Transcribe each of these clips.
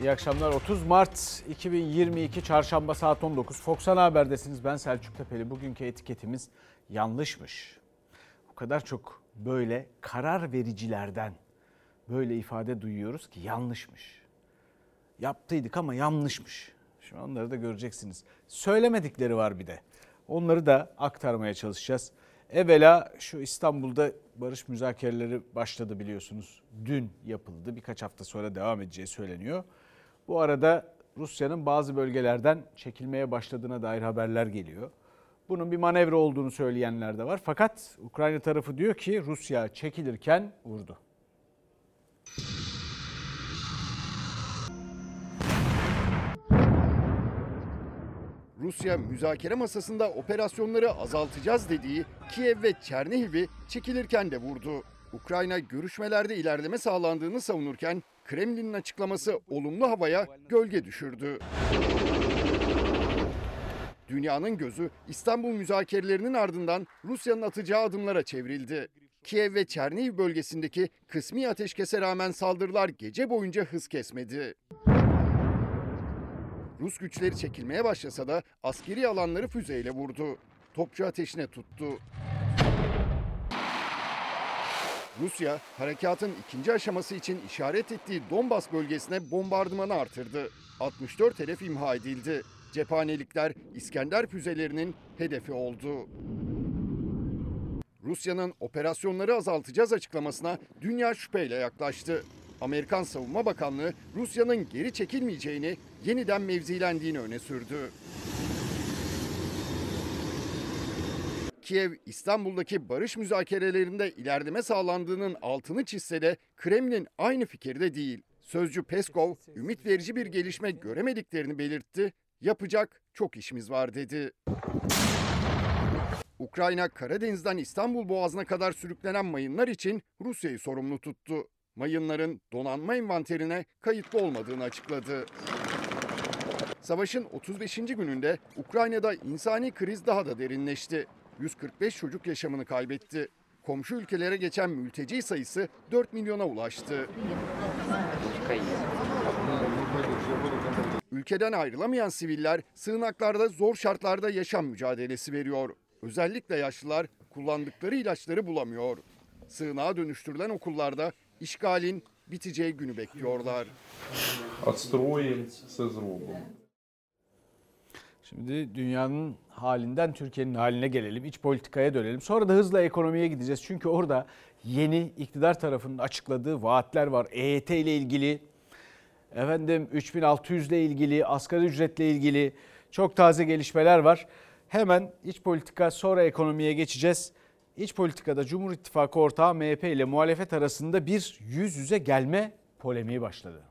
İyi akşamlar. 30 Mart 2022 Çarşamba saat 19. Fox Ana Haber'desiniz. Ben Selçuk Tepeli. Bugünkü etiketimiz yanlışmış. O kadar çok böyle karar vericilerden böyle ifade duyuyoruz ki yanlışmış. Yaptıydık ama yanlışmış. Şu onları da göreceksiniz. Söylemedikleri var bir de. Onları da aktarmaya çalışacağız. Evvela şu İstanbul'da barış müzakereleri başladı biliyorsunuz. Dün yapıldı. Birkaç hafta sonra devam edeceği söyleniyor. Bu arada Rusya'nın bazı bölgelerden çekilmeye başladığına dair haberler geliyor. Bunun bir manevra olduğunu söyleyenler de var. Fakat Ukrayna tarafı diyor ki Rusya çekilirken vurdu. Rusya müzakere masasında operasyonları azaltacağız dediği Kiev ve Çernihiv'i çekilirken de vurdu. Ukrayna görüşmelerde ilerleme sağlandığını savunurken Kremlin'in açıklaması olumlu havaya gölge düşürdü. Dünyanın gözü İstanbul müzakerelerinin ardından Rusya'nın atacağı adımlara çevrildi. Kiev ve Çernihiv bölgesindeki kısmi ateşkese rağmen saldırılar gece boyunca hız kesmedi. Rus güçleri çekilmeye başlasa da askeri alanları füzeyle vurdu. Topçu ateşine tuttu. Rusya, harekatın ikinci aşaması için işaret ettiği Donbas bölgesine bombardımanı artırdı. 64 hedef imha edildi. Cephanelikler İskender füzelerinin hedefi oldu. Rusya'nın operasyonları azaltacağız açıklamasına dünya şüpheyle yaklaştı. Amerikan Savunma Bakanlığı Rusya'nın geri çekilmeyeceğini, yeniden mevzilendiğini öne sürdü. Kiev, İstanbul'daki barış müzakerelerinde ilerleme sağlandığının altını çizse de Kremlin aynı fikirde değil. Sözcü Peskov, ümit verici bir gelişme göremediklerini belirtti. Yapacak çok işimiz var dedi. Ukrayna, Karadeniz'den İstanbul Boğazı'na kadar sürüklenen mayınlar için Rusya'yı sorumlu tuttu. Mayınların donanma envanterine kayıtlı olmadığını açıkladı. Savaşın 35. gününde Ukrayna'da insani kriz daha da derinleşti. 145 çocuk yaşamını kaybetti. Komşu ülkelere geçen mülteci sayısı 4 milyona ulaştı. Ülkeden ayrılamayan siviller sığınaklarda zor şartlarda yaşam mücadelesi veriyor. Özellikle yaşlılar kullandıkları ilaçları bulamıyor. Sığınağa dönüştürülen okullarda işgalin biteceği günü bekliyorlar. Şimdi dünyanın halinden Türkiye'nin haline gelelim, iç politikaya dönelim. Sonra da hızla ekonomiye gideceğiz. Çünkü orada yeni iktidar tarafının açıkladığı vaatler var. EYT ile ilgili, efendim 3600 ile ilgili, asgari ücretle ilgili çok taze gelişmeler var. Hemen iç politika sonra ekonomiye geçeceğiz. İç politikada Cumhur İttifakı ortağı MHP ile muhalefet arasında bir yüz yüze gelme polemiği başladı.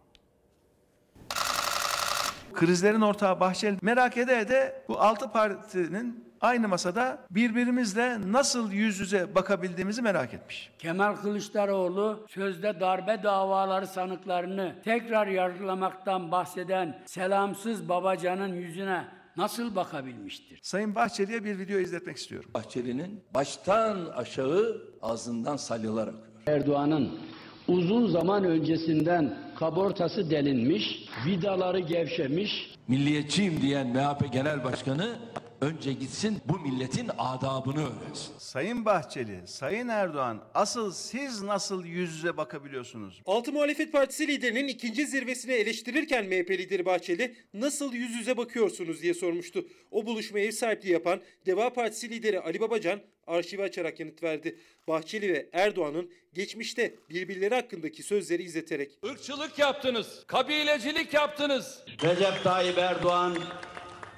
Krizlerin ortağı Bahçeli merak ede ede bu altı partinin aynı masada birbirimizle nasıl yüz yüze bakabildiğimizi merak etmiş. Kemal Kılıçdaroğlu sözde darbe davaları sanıklarını tekrar yargılamaktan bahseden selamsız babacanın yüzüne nasıl bakabilmiştir? Sayın Bahçeli'ye bir video izletmek istiyorum. Bahçeli'nin baştan aşağı ağzından salyalar akıyor. Erdoğan'ın uzun zaman öncesinden kabortası delinmiş, vidaları gevşemiş, Milliyetçiyim diyen MHP Genel Başkanı önce gitsin bu milletin adabını öğrensin. Sayın Bahçeli, Sayın Erdoğan asıl siz nasıl yüz yüze bakabiliyorsunuz? Altı Muhalefet Partisi liderinin ikinci zirvesini eleştirirken MHP lideri Bahçeli nasıl yüz yüze bakıyorsunuz diye sormuştu. O buluşmaya ev sahipliği yapan Deva Partisi lideri Ali Babacan arşivi açarak yanıt verdi. Bahçeli ve Erdoğan'ın geçmişte birbirleri hakkındaki sözleri izleterek. Irkçılık yaptınız, kabilecilik yaptınız. Recep Tayyip Erdoğan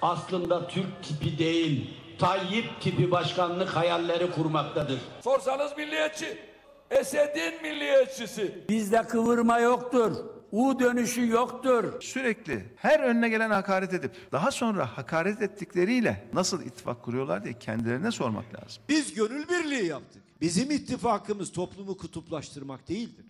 aslında Türk tipi değil, Tayyip tipi başkanlık hayalleri kurmaktadır. Sorsanız milliyetçi, Esed'in milliyetçisi. bizde kıvırma yoktur, U dönüşü yoktur. Sürekli her önüne gelen hakaret edip daha sonra hakaret ettikleriyle nasıl ittifak kuruyorlar diye kendilerine sormak lazım. Biz gönül birliği yaptık. Bizim ittifakımız toplumu kutuplaştırmak değildir.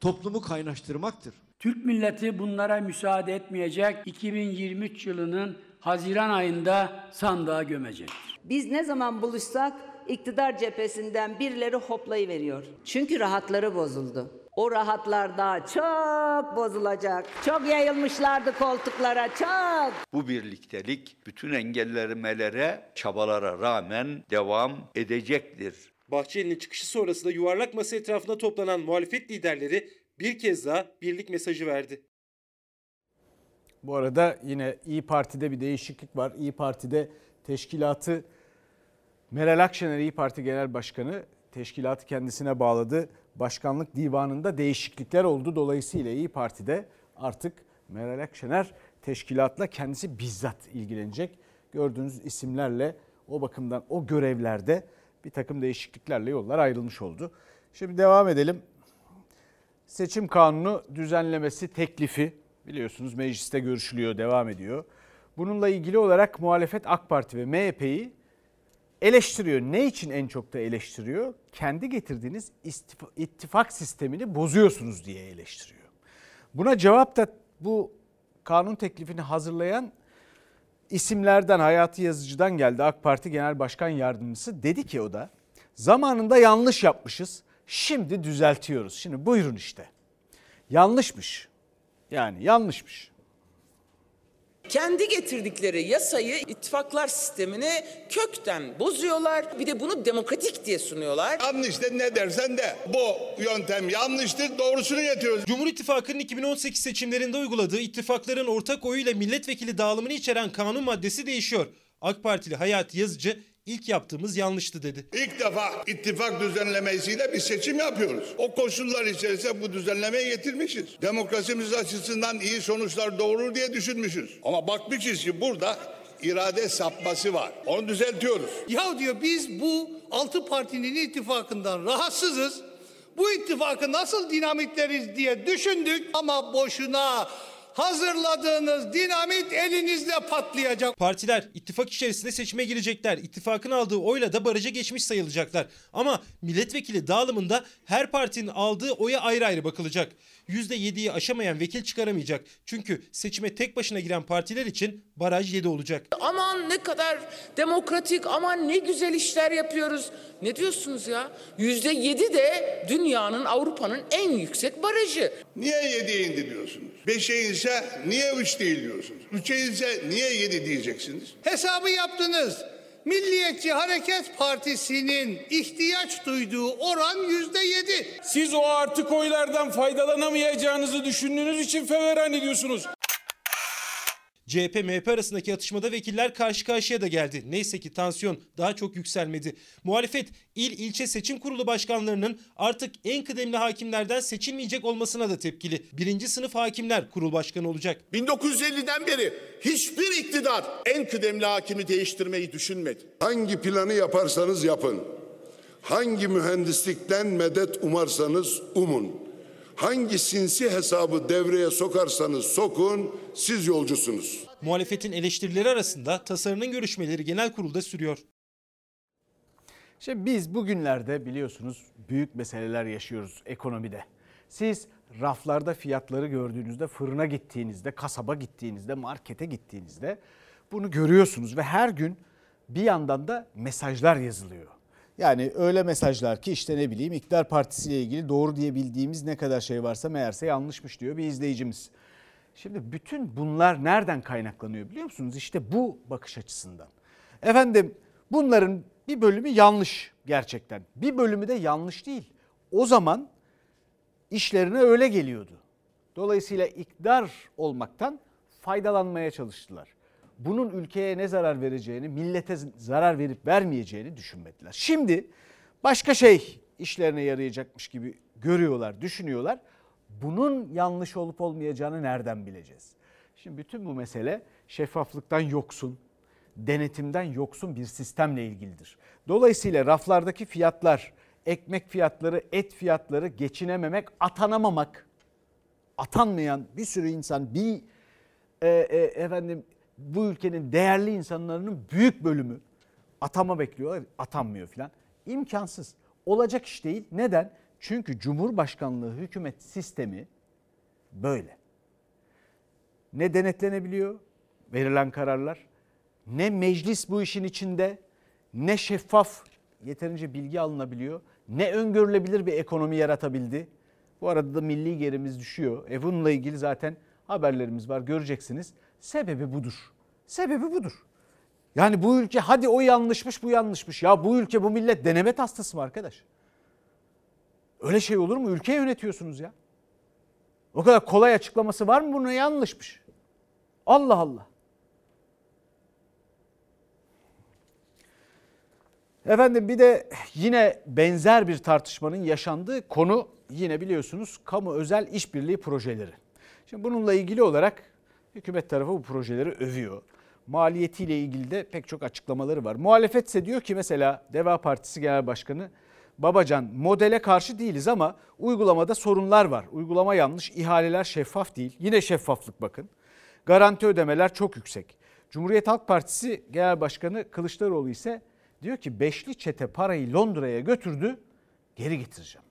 Toplumu kaynaştırmaktır. Türk milleti bunlara müsaade etmeyecek. 2023 yılının Haziran ayında sandığa gömecektir. Biz ne zaman buluşsak iktidar cephesinden birileri hoplayıveriyor. Çünkü rahatları bozuldu. O rahatlar daha çok bozulacak. Çok yayılmışlardı koltuklara, çok. Bu birliktelik bütün engellemelere, çabalara rağmen devam edecektir. Bahçeli'nin çıkışı sonrasında yuvarlak masa etrafında toplanan muhalefet liderleri bir kez daha birlik mesajı verdi. Bu arada yine İyi Parti'de bir değişiklik var. İyi Parti'de teşkilatı Meral Akşener İyi Parti Genel Başkanı teşkilatı kendisine bağladı. Başkanlık divanında değişiklikler oldu. Dolayısıyla İyi Parti'de artık Meral Akşener teşkilatla kendisi bizzat ilgilenecek. Gördüğünüz isimlerle o bakımdan o görevlerde bir takım değişikliklerle yollar ayrılmış oldu. Şimdi devam edelim. Seçim kanunu düzenlemesi teklifi biliyorsunuz mecliste görüşülüyor, devam ediyor. Bununla ilgili olarak muhalefet AK Parti ve MHP'yi eleştiriyor. Ne için en çok da eleştiriyor? Kendi getirdiğiniz ittifak sistemini bozuyorsunuz diye eleştiriyor. Buna cevap da bu kanun teklifini hazırlayan isimlerden Hayati Yazıcı'dan geldi. AK Parti Genel Başkan Yardımcısı dedi ki o da zamanında yanlış yapmışız. Şimdi düzeltiyoruz. Şimdi buyurun işte. Yanlışmış. Yani yanlışmış kendi getirdikleri yasayı ittifaklar sistemini kökten bozuyorlar. Bir de bunu demokratik diye sunuyorlar. Yanlış de ne dersen de bu yöntem yanlıştır doğrusunu getiriyoruz. Cumhur İttifakı'nın 2018 seçimlerinde uyguladığı ittifakların ortak oyuyla milletvekili dağılımını içeren kanun maddesi değişiyor. AK Partili Hayati Yazıcı İlk yaptığımız yanlıştı dedi. İlk defa ittifak düzenlemesiyle bir seçim yapıyoruz. O koşullar içerisinde bu düzenlemeyi getirmişiz. Demokrasimiz açısından iyi sonuçlar doğurur diye düşünmüşüz. Ama bakmışız ki burada irade sapması var. Onu düzeltiyoruz. Ya diyor biz bu altı partinin ittifakından rahatsızız. Bu ittifakı nasıl dinamitleriz diye düşündük ama boşuna hazırladığınız dinamit elinizde patlayacak. Partiler ittifak içerisinde seçime girecekler. İttifakın aldığı oyla da barajı geçmiş sayılacaklar. Ama milletvekili dağılımında her partinin aldığı oya ayrı ayrı bakılacak. %7'yi aşamayan vekil çıkaramayacak. Çünkü seçime tek başına giren partiler için baraj 7 olacak. Aman ne kadar demokratik, aman ne güzel işler yapıyoruz. Ne diyorsunuz ya? %7 de dünyanın, Avrupa'nın en yüksek barajı. Niye 7'ye indi diyorsunuz? 5'e inse niye 3 değil diyorsunuz? 3'e inse niye 7 diyeceksiniz? Hesabı yaptınız. Milliyetçi Hareket Partisi'nin ihtiyaç duyduğu oran yüzde yedi. Siz o artık oylardan faydalanamayacağınızı düşündüğünüz için feveran ediyorsunuz. CHP MHP arasındaki atışmada vekiller karşı karşıya da geldi. Neyse ki tansiyon daha çok yükselmedi. Muhalefet il ilçe seçim kurulu başkanlarının artık en kıdemli hakimlerden seçilmeyecek olmasına da tepkili. Birinci sınıf hakimler kurul başkanı olacak. 1950'den beri hiçbir iktidar en kıdemli hakimi değiştirmeyi düşünmedi. Hangi planı yaparsanız yapın. Hangi mühendislikten medet umarsanız umun. Hangi sinsi hesabı devreye sokarsanız sokun, siz yolcusunuz. Muhalefetin eleştirileri arasında tasarının görüşmeleri genel kurulda sürüyor. Şimdi biz bugünlerde biliyorsunuz büyük meseleler yaşıyoruz ekonomide. Siz raflarda fiyatları gördüğünüzde, fırına gittiğinizde, kasaba gittiğinizde, markete gittiğinizde bunu görüyorsunuz ve her gün bir yandan da mesajlar yazılıyor. Yani öyle mesajlar ki işte ne bileyim iktidar partisiyle ilgili doğru diyebildiğimiz ne kadar şey varsa meğerse yanlışmış diyor bir izleyicimiz. Şimdi bütün bunlar nereden kaynaklanıyor biliyor musunuz? İşte bu bakış açısından. Efendim bunların bir bölümü yanlış gerçekten. Bir bölümü de yanlış değil. O zaman işlerine öyle geliyordu. Dolayısıyla iktidar olmaktan faydalanmaya çalıştılar bunun ülkeye ne zarar vereceğini, millete zarar verip vermeyeceğini düşünmediler. Şimdi başka şey işlerine yarayacakmış gibi görüyorlar, düşünüyorlar. Bunun yanlış olup olmayacağını nereden bileceğiz? Şimdi bütün bu mesele şeffaflıktan yoksun, denetimden yoksun bir sistemle ilgilidir. Dolayısıyla raflardaki fiyatlar, ekmek fiyatları, et fiyatları geçinememek, atanamamak, atanmayan bir sürü insan bir e, e, efendim bu ülkenin değerli insanların büyük bölümü atama bekliyorlar, atanmıyor filan. İmkansız. Olacak iş değil. Neden? Çünkü Cumhurbaşkanlığı hükümet sistemi böyle. Ne denetlenebiliyor verilen kararlar, ne meclis bu işin içinde, ne şeffaf yeterince bilgi alınabiliyor ne öngörülebilir bir ekonomi yaratabildi. Bu arada da milli gerimiz düşüyor. E bununla ilgili zaten haberlerimiz var göreceksiniz. Sebebi budur. Sebebi budur. Yani bu ülke hadi o yanlışmış bu yanlışmış. Ya bu ülke bu millet deneme hastası mı arkadaş? Öyle şey olur mu? Ülke yönetiyorsunuz ya. O kadar kolay açıklaması var mı buna yanlışmış? Allah Allah. Efendim bir de yine benzer bir tartışmanın yaşandığı konu yine biliyorsunuz kamu özel işbirliği projeleri. Şimdi bununla ilgili olarak hükümet tarafı bu projeleri övüyor. Maliyetiyle ilgili de pek çok açıklamaları var. Muhalefetse diyor ki mesela Deva Partisi Genel Başkanı Babacan modele karşı değiliz ama uygulamada sorunlar var. Uygulama yanlış, ihaleler şeffaf değil. Yine şeffaflık bakın. Garanti ödemeler çok yüksek. Cumhuriyet Halk Partisi Genel Başkanı Kılıçdaroğlu ise diyor ki beşli çete parayı Londra'ya götürdü geri getireceğim.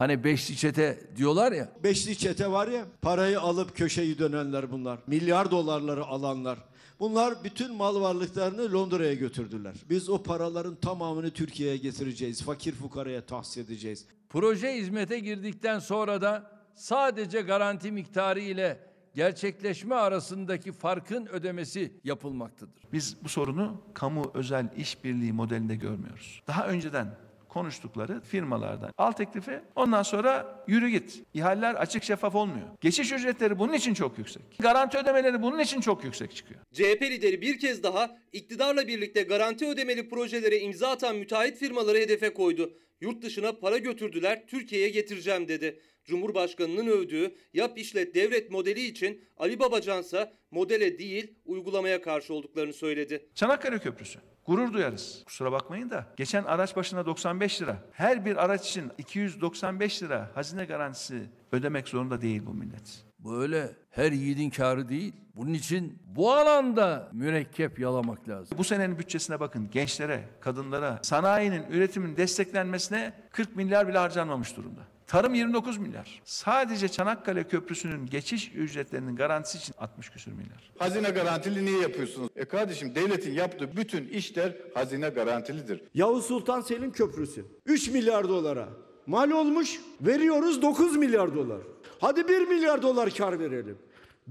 Hani beşli çete diyorlar ya. Beşli çete var ya parayı alıp köşeyi dönenler bunlar. Milyar dolarları alanlar. Bunlar bütün mal varlıklarını Londra'ya götürdüler. Biz o paraların tamamını Türkiye'ye getireceğiz. Fakir fukaraya tahsis edeceğiz. Proje hizmete girdikten sonra da sadece garanti miktarı ile gerçekleşme arasındaki farkın ödemesi yapılmaktadır. Biz bu sorunu kamu özel işbirliği modelinde görmüyoruz. Daha önceden konuştukları firmalardan al teklifi ondan sonra yürü git. İhaleler açık şeffaf olmuyor. Geçiş ücretleri bunun için çok yüksek. Garanti ödemeleri bunun için çok yüksek çıkıyor. CHP lideri bir kez daha iktidarla birlikte garanti ödemeli projelere imza atan müteahhit firmaları hedefe koydu. Yurt dışına para götürdüler, Türkiye'ye getireceğim dedi. Cumhurbaşkanının övdüğü yap işlet devlet modeli için Ali Babacansa modele değil uygulamaya karşı olduklarını söyledi. Çanakkale Köprüsü. Gurur duyarız. Kusura bakmayın da geçen araç başına 95 lira. Her bir araç için 295 lira hazine garantisi ödemek zorunda değil bu millet. Böyle her yiğidin karı değil. Bunun için bu alanda mürekkep yalamak lazım. Bu senenin bütçesine bakın gençlere, kadınlara, sanayinin, üretimin desteklenmesine 40 milyar bile harcanmamış durumda. Tarım 29 milyar. Sadece Çanakkale Köprüsü'nün geçiş ücretlerinin garantisi için 60 küsür milyar. Hazine garantili niye yapıyorsunuz? E kardeşim devletin yaptığı bütün işler hazine garantilidir. Yavuz Sultan Selim Köprüsü 3 milyar dolara mal olmuş veriyoruz 9 milyar dolar. Hadi 1 milyar dolar kar verelim.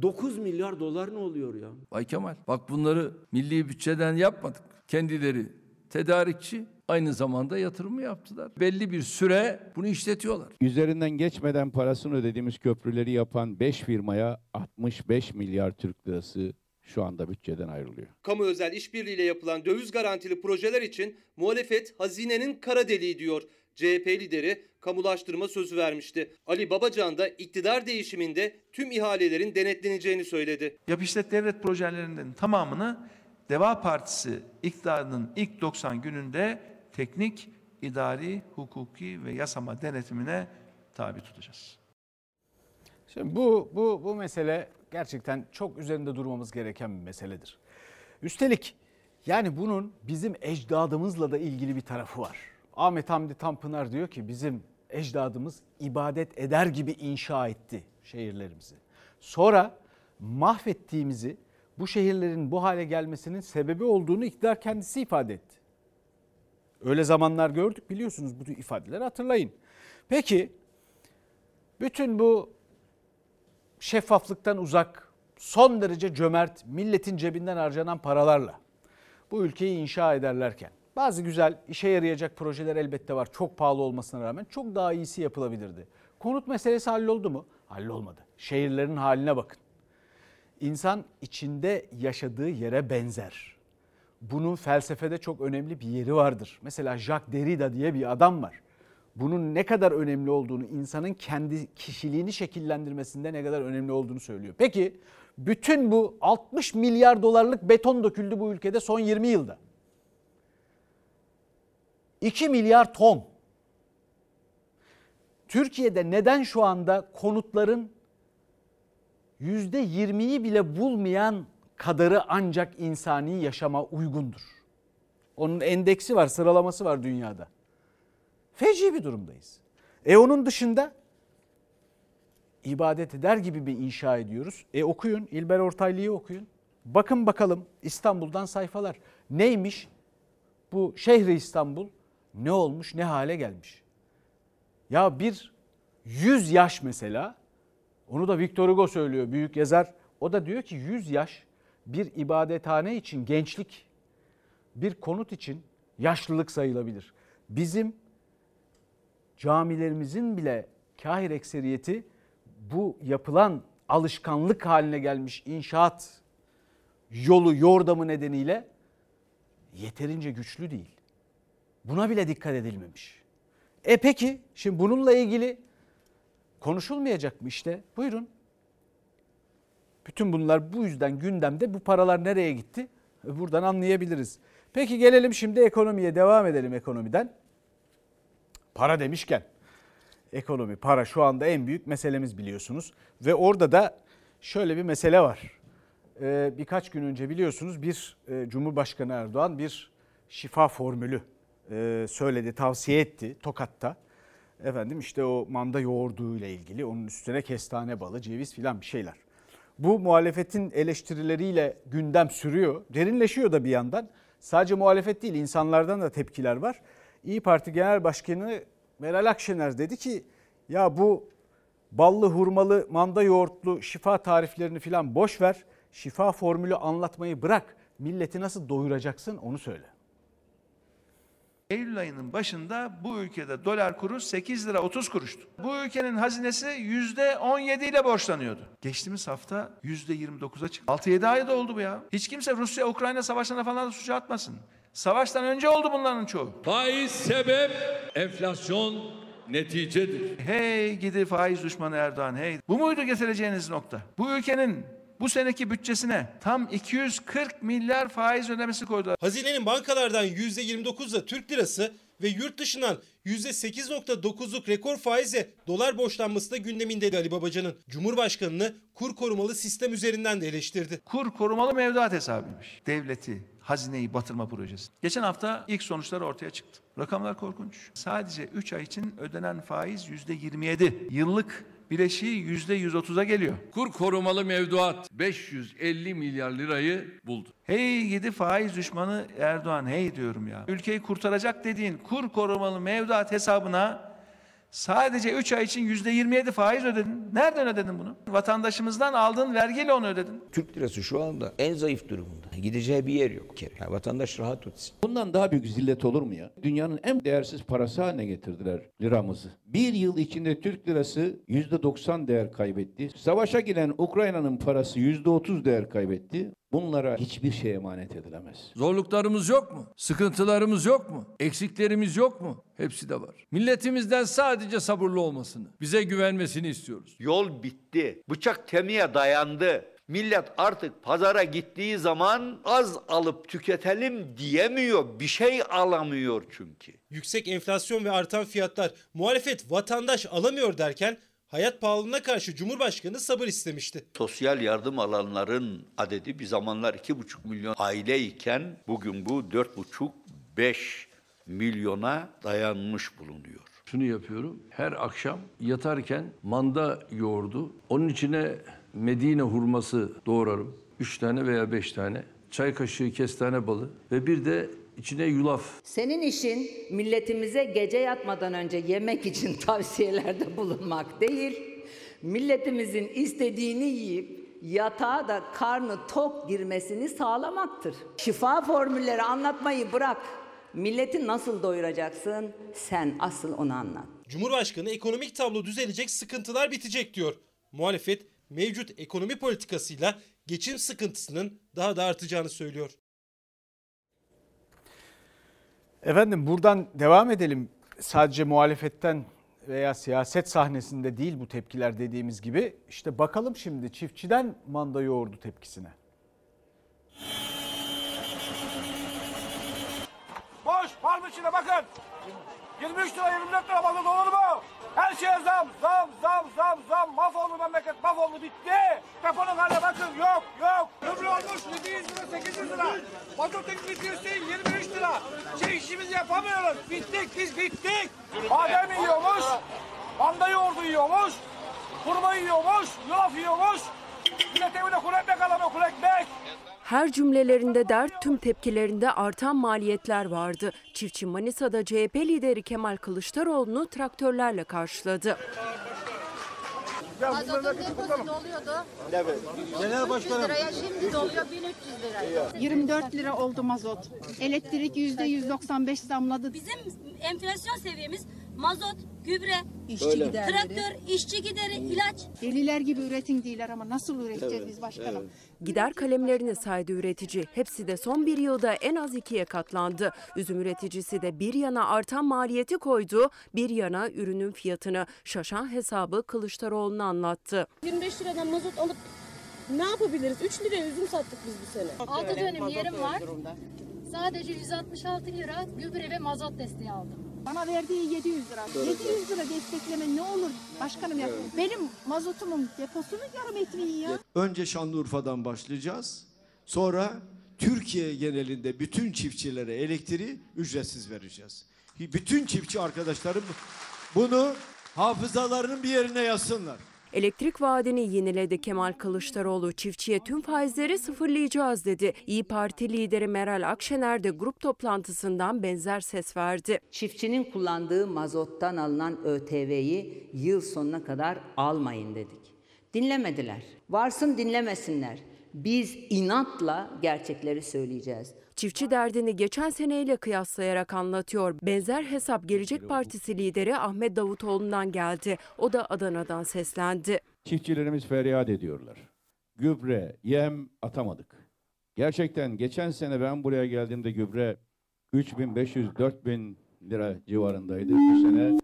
9 milyar dolar ne oluyor ya? Bay Kemal bak bunları milli bütçeden yapmadık. Kendileri tedarikçi aynı zamanda yatırımı yaptılar. Belli bir süre bunu işletiyorlar. Üzerinden geçmeden parasını ödediğimiz köprüleri yapan 5 firmaya 65 milyar Türk lirası şu anda bütçeden ayrılıyor. Kamu özel işbirliğiyle yapılan döviz garantili projeler için muhalefet hazinenin kara deliği diyor. CHP lideri kamulaştırma sözü vermişti. Ali Babacan da iktidar değişiminde tüm ihalelerin denetleneceğini söyledi. Yap işlet devlet projelerinin tamamını Deva Partisi iktidarının ilk 90 gününde teknik, idari, hukuki ve yasama denetimine tabi tutacağız. Şimdi bu bu bu mesele gerçekten çok üzerinde durmamız gereken bir meseledir. Üstelik yani bunun bizim ecdadımızla da ilgili bir tarafı var. Ahmet Hamdi Tanpınar diyor ki bizim ecdadımız ibadet eder gibi inşa etti şehirlerimizi. Sonra mahvettiğimizi bu şehirlerin bu hale gelmesinin sebebi olduğunu iktidar kendisi ifade etti. Öyle zamanlar gördük biliyorsunuz bu ifadeleri hatırlayın. Peki bütün bu şeffaflıktan uzak, son derece cömert, milletin cebinden harcanan paralarla bu ülkeyi inşa ederlerken bazı güzel işe yarayacak projeler elbette var. Çok pahalı olmasına rağmen çok daha iyisi yapılabilirdi. Konut meselesi halloldu mu? Hallolmadı. Şehirlerin haline bakın. İnsan içinde yaşadığı yere benzer. Bunun felsefede çok önemli bir yeri vardır. Mesela Jacques Derrida diye bir adam var. Bunun ne kadar önemli olduğunu, insanın kendi kişiliğini şekillendirmesinde ne kadar önemli olduğunu söylüyor. Peki bütün bu 60 milyar dolarlık beton döküldü bu ülkede son 20 yılda. 2 milyar ton. Türkiye'de neden şu anda konutların %20'yi bile bulmayan kadarı ancak insani yaşama uygundur. Onun endeksi var, sıralaması var dünyada. Feci bir durumdayız. E onun dışında ibadet eder gibi bir inşa ediyoruz. E okuyun, İlber Ortaylı'yı okuyun. Bakın bakalım İstanbul'dan sayfalar. Neymiş? bu şehri İstanbul ne olmuş ne hale gelmiş. Ya bir 100 yaş mesela onu da Victor Hugo söylüyor büyük yazar. O da diyor ki 100 yaş bir ibadethane için gençlik, bir konut için yaşlılık sayılabilir. Bizim camilerimizin bile kahir ekseriyeti bu yapılan alışkanlık haline gelmiş inşaat yolu yordamı nedeniyle yeterince güçlü değil. Buna bile dikkat edilmemiş. E peki şimdi bununla ilgili konuşulmayacak mı işte? Buyurun. Bütün bunlar bu yüzden gündemde bu paralar nereye gitti? Buradan anlayabiliriz. Peki gelelim şimdi ekonomiye devam edelim ekonomiden. Para demişken ekonomi, para şu anda en büyük meselemiz biliyorsunuz. Ve orada da şöyle bir mesele var. Ee, birkaç gün önce biliyorsunuz bir e, Cumhurbaşkanı Erdoğan bir şifa formülü e, söyledi, tavsiye etti Tokat'ta. Efendim işte o manda yoğurdu ile ilgili onun üstüne kestane balı, ceviz filan bir şeyler. Bu muhalefetin eleştirileriyle gündem sürüyor. Derinleşiyor da bir yandan. Sadece muhalefet değil insanlardan da tepkiler var. İyi Parti Genel Başkanı Meral Akşener dedi ki ya bu ballı hurmalı manda yoğurtlu şifa tariflerini filan boş ver. Şifa formülü anlatmayı bırak. Milleti nasıl doyuracaksın onu söyle. Eylül ayının başında bu ülkede dolar kuru 8 lira 30 kuruştu. Bu ülkenin hazinesi yüzde 17 ile borçlanıyordu. Geçtiğimiz hafta yüzde 29'a çıktı. 6-7 ayda oldu bu ya. Hiç kimse Rusya-Ukrayna savaşına falan da suçu atmasın. Savaştan önce oldu bunların çoğu. Faiz sebep, enflasyon neticedir. Hey gidi faiz düşmanı Erdoğan hey. Bu muydu getireceğiniz nokta? Bu ülkenin bu seneki bütçesine tam 240 milyar faiz ödemesi koydular. Hazinenin bankalardan %29'la Türk lirası ve yurt dışından %8.9'luk rekor faizle dolar borçlanması da gündemindeydi Ali Babacan'ın. Cumhurbaşkanını kur korumalı sistem üzerinden de eleştirdi. Kur korumalı mevduat hesabıymış. Devleti, hazineyi batırma projesi. Geçen hafta ilk sonuçlar ortaya çıktı. Rakamlar korkunç. Sadece 3 ay için ödenen faiz %27. Yıllık bileşiği %130'a geliyor. Kur korumalı mevduat 550 milyar lirayı buldu. Hey gidi faiz düşmanı Erdoğan hey diyorum ya. Ülkeyi kurtaracak dediğin kur korumalı mevduat hesabına sadece 3 ay için %27 faiz ödedin. Nereden ödedin bunu? Vatandaşımızdan aldığın vergiyle onu ödedin. Türk lirası şu anda en zayıf durumunda. Gideceği bir yer yok. kere. Yani vatandaş rahat etsin. Bundan daha büyük zillet olur mu ya? Dünyanın en değersiz parası haline getirdiler liramızı. Bir yıl içinde Türk lirası %90 değer kaybetti. Savaşa giren Ukrayna'nın parası %30 değer kaybetti. Bunlara hiçbir şey emanet edilemez. Zorluklarımız yok mu? Sıkıntılarımız yok mu? Eksiklerimiz yok mu? Hepsi de var. Milletimizden sadece sabırlı olmasını, bize güvenmesini istiyoruz. Yol bitti. Bıçak kemiğe dayandı. Millet artık pazara gittiği zaman az alıp tüketelim diyemiyor. Bir şey alamıyor çünkü. Yüksek enflasyon ve artan fiyatlar muhalefet vatandaş alamıyor derken hayat pahalılığına karşı Cumhurbaşkanı sabır istemişti. Sosyal yardım alanların adedi bir zamanlar 2,5 milyon aile iken bugün bu 4,5-5 milyona dayanmış bulunuyor. Şunu yapıyorum. Her akşam yatarken manda yoğurdu. Onun içine Medine hurması doğrarım. Üç tane veya beş tane. Çay kaşığı kestane balı ve bir de içine yulaf. Senin işin milletimize gece yatmadan önce yemek için tavsiyelerde bulunmak değil. Milletimizin istediğini yiyip yatağa da karnı tok girmesini sağlamaktır. Şifa formülleri anlatmayı bırak. Milleti nasıl doyuracaksın? Sen asıl onu anlat. Cumhurbaşkanı ekonomik tablo düzelecek, sıkıntılar bitecek diyor. Muhalefet mevcut ekonomi politikasıyla geçim sıkıntısının daha da artacağını söylüyor. Efendim buradan devam edelim. Sadece muhalefetten veya siyaset sahnesinde değil bu tepkiler dediğimiz gibi. İşte bakalım şimdi çiftçiden manda yoğurdu tepkisine. Boş parmak içine bakın. 23 lira 24 lira bakın olur mu? Her şeye zam zam zam zam zam. Mahvoldu memleket mahvoldu bitti. Deponun haline bakın yok yok. Kömür olmuş 700 lira 800 lira. Mazot teknik değil 23 lira. Şey işimizi yapamıyoruz. Bittik biz bittik. Badem yiyormuş. Manda yoğurdu yiyormuş. Hurma yiyormuş. Yulaf yiyormuş. Millet evine kuru ekmek alamıyor kuru ekmek. Her cümlelerinde dert, tüm tepkilerinde artan maliyetler vardı. Çiftçi Manisa'da CHP lideri Kemal Kılıçdaroğlu'nu traktörlerle karşıladı. Mazotun deposu doluyordu. Evet. Genel 300 Başkanım. liraya şimdi doluyor 1300 liraya. 24 lira oldu mazot. Elektrik %195 zamladı. Bizim enflasyon seviyemiz mazot, gübre, İşçi Öyle. giderleri. traktör, işçi gideri, ilaç. Deliler gibi üretin değiller ama nasıl üreteceğiz biz başkanım? Gider kalemlerini saydı üretici. Hepsi de son bir yılda en az ikiye katlandı. Üzüm üreticisi de bir yana artan maliyeti koydu, bir yana ürünün fiyatını. Şaşan hesabı Kılıçdaroğlu'na anlattı. 25 liradan mazot alıp ne yapabiliriz? 3 liraya üzüm sattık biz bu sene. 6 dönüm yerim var. Sadece 166 lira gübre ve mazot desteği aldım. Bana verdiği 700 lira. 700 lira destekleme ne olur başkanım ya. Benim mazotumun deposunu yarım etmeyin ya. Önce Şanlıurfa'dan başlayacağız. Sonra Türkiye genelinde bütün çiftçilere elektriği ücretsiz vereceğiz. Bütün çiftçi arkadaşlarım bunu hafızalarının bir yerine yazsınlar. Elektrik vaadini yeniledi Kemal Kılıçdaroğlu. Çiftçiye tüm faizleri sıfırlayacağız dedi. İyi Parti lideri Meral Akşener de grup toplantısından benzer ses verdi. Çiftçinin kullandığı mazottan alınan ÖTV'yi yıl sonuna kadar almayın dedik. Dinlemediler. Varsın dinlemesinler. Biz inatla gerçekleri söyleyeceğiz. Çiftçi derdini geçen seneyle kıyaslayarak anlatıyor. Benzer hesap Gelecek Partisi lideri Ahmet Davutoğlu'ndan geldi. O da Adana'dan seslendi. Çiftçilerimiz feryat ediyorlar. Gübre, yem atamadık. Gerçekten geçen sene ben buraya geldiğimde gübre 3500-4000 lira civarındaydı. Bu sene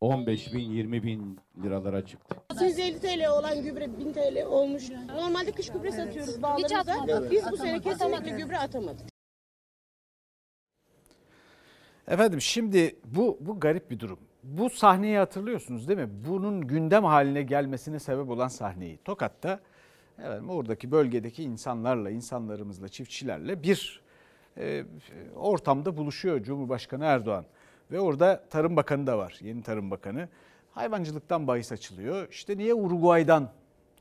15 bin, 20 bin liralara çıktı. 150 TL olan gübre 1000 TL olmuş. Normalde kış gübre satıyoruz bağlarımıza. Biz bu sene Atamadık. kesinlikle gübre atamadık. Efendim şimdi bu bu garip bir durum. Bu sahneyi hatırlıyorsunuz değil mi? Bunun gündem haline gelmesine sebep olan sahneyi. Tokat'ta efendim oradaki bölgedeki insanlarla, insanlarımızla, çiftçilerle bir e, ortamda buluşuyor Cumhurbaşkanı Erdoğan. Ve orada Tarım Bakanı da var, yeni Tarım Bakanı. Hayvancılıktan bahis açılıyor. İşte niye Uruguay'dan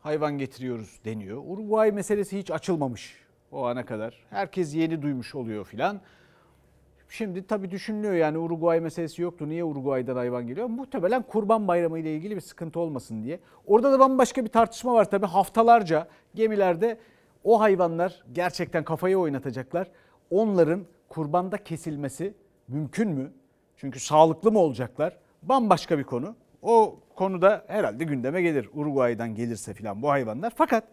hayvan getiriyoruz deniyor. Uruguay meselesi hiç açılmamış o ana kadar. Herkes yeni duymuş oluyor filan. Şimdi tabii düşünülüyor yani Uruguay meselesi yoktu. Niye Uruguay'dan hayvan geliyor? Muhtemelen Kurban Bayramı ile ilgili bir sıkıntı olmasın diye. Orada da bambaşka bir tartışma var tabii. Haftalarca gemilerde o hayvanlar gerçekten kafayı oynatacaklar. Onların kurbanda kesilmesi mümkün mü? Çünkü sağlıklı mı olacaklar? Bambaşka bir konu. O konuda herhalde gündeme gelir. Uruguay'dan gelirse filan bu hayvanlar. Fakat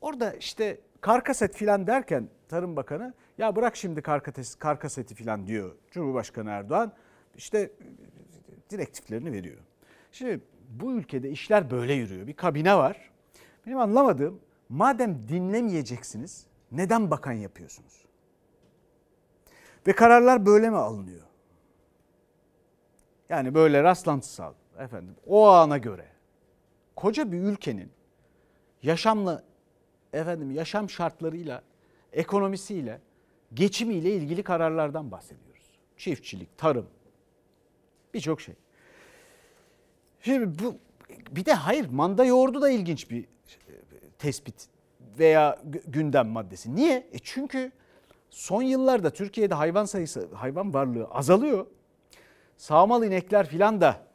orada işte karkaset filan derken Tarım Bakanı ya bırak şimdi karkates, karkaseti filan diyor Cumhurbaşkanı Erdoğan. İşte direktiflerini veriyor. Şimdi bu ülkede işler böyle yürüyor. Bir kabine var. Benim anlamadığım madem dinlemeyeceksiniz neden bakan yapıyorsunuz? Ve kararlar böyle mi alınıyor? Yani böyle rastlantısal efendim o ana göre koca bir ülkenin yaşamla efendim yaşam şartlarıyla, ekonomisiyle, geçimiyle ilgili kararlardan bahsediyoruz. Çiftçilik, tarım, birçok şey. Şimdi bu bir de hayır manda yoğurdu da ilginç bir tespit veya gündem maddesi. Niye? E çünkü son yıllarda Türkiye'de hayvan sayısı, hayvan varlığı azalıyor. Sağmal inekler filan da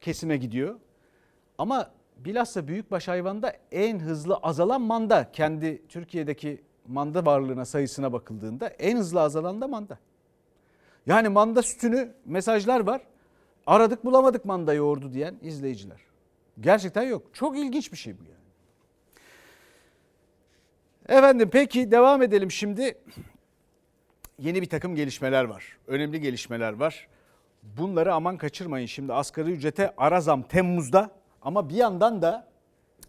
kesime gidiyor. Ama bilhassa büyükbaş hayvanda en hızlı azalan manda. Kendi Türkiye'deki manda varlığına sayısına bakıldığında en hızlı azalan da manda. Yani manda sütünü mesajlar var. Aradık bulamadık manda yoğurdu diyen izleyiciler. Gerçekten yok. Çok ilginç bir şey bu yani. Efendim peki devam edelim şimdi. Yeni bir takım gelişmeler var. Önemli gelişmeler var. Bunları aman kaçırmayın. Şimdi asgari ücrete ara zam Temmuz'da ama bir yandan da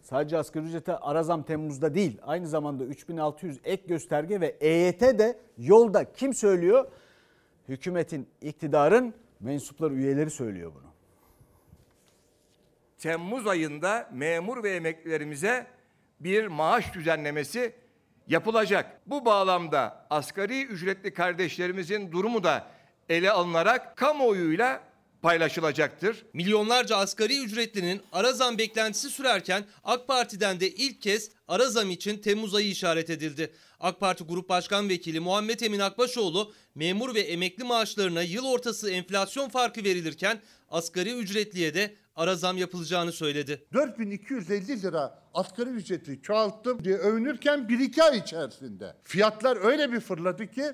sadece asgari ücrete ara zam Temmuz'da değil. Aynı zamanda 3600 ek gösterge ve EYT de yolda. Kim söylüyor? Hükümetin, iktidarın mensupları, üyeleri söylüyor bunu. Temmuz ayında memur ve emeklilerimize bir maaş düzenlemesi yapılacak. Bu bağlamda asgari ücretli kardeşlerimizin durumu da ele alınarak kamuoyuyla paylaşılacaktır. Milyonlarca asgari ücretlinin ara zam beklentisi sürerken AK Parti'den de ilk kez ara zam için Temmuz ayı işaret edildi. AK Parti Grup Başkan Vekili Muhammed Emin Akbaşoğlu memur ve emekli maaşlarına yıl ortası enflasyon farkı verilirken asgari ücretliye de ara zam yapılacağını söyledi. 4250 lira asgari ücreti çoğalttım diye övünürken 1-2 ay içerisinde. Fiyatlar öyle bir fırladı ki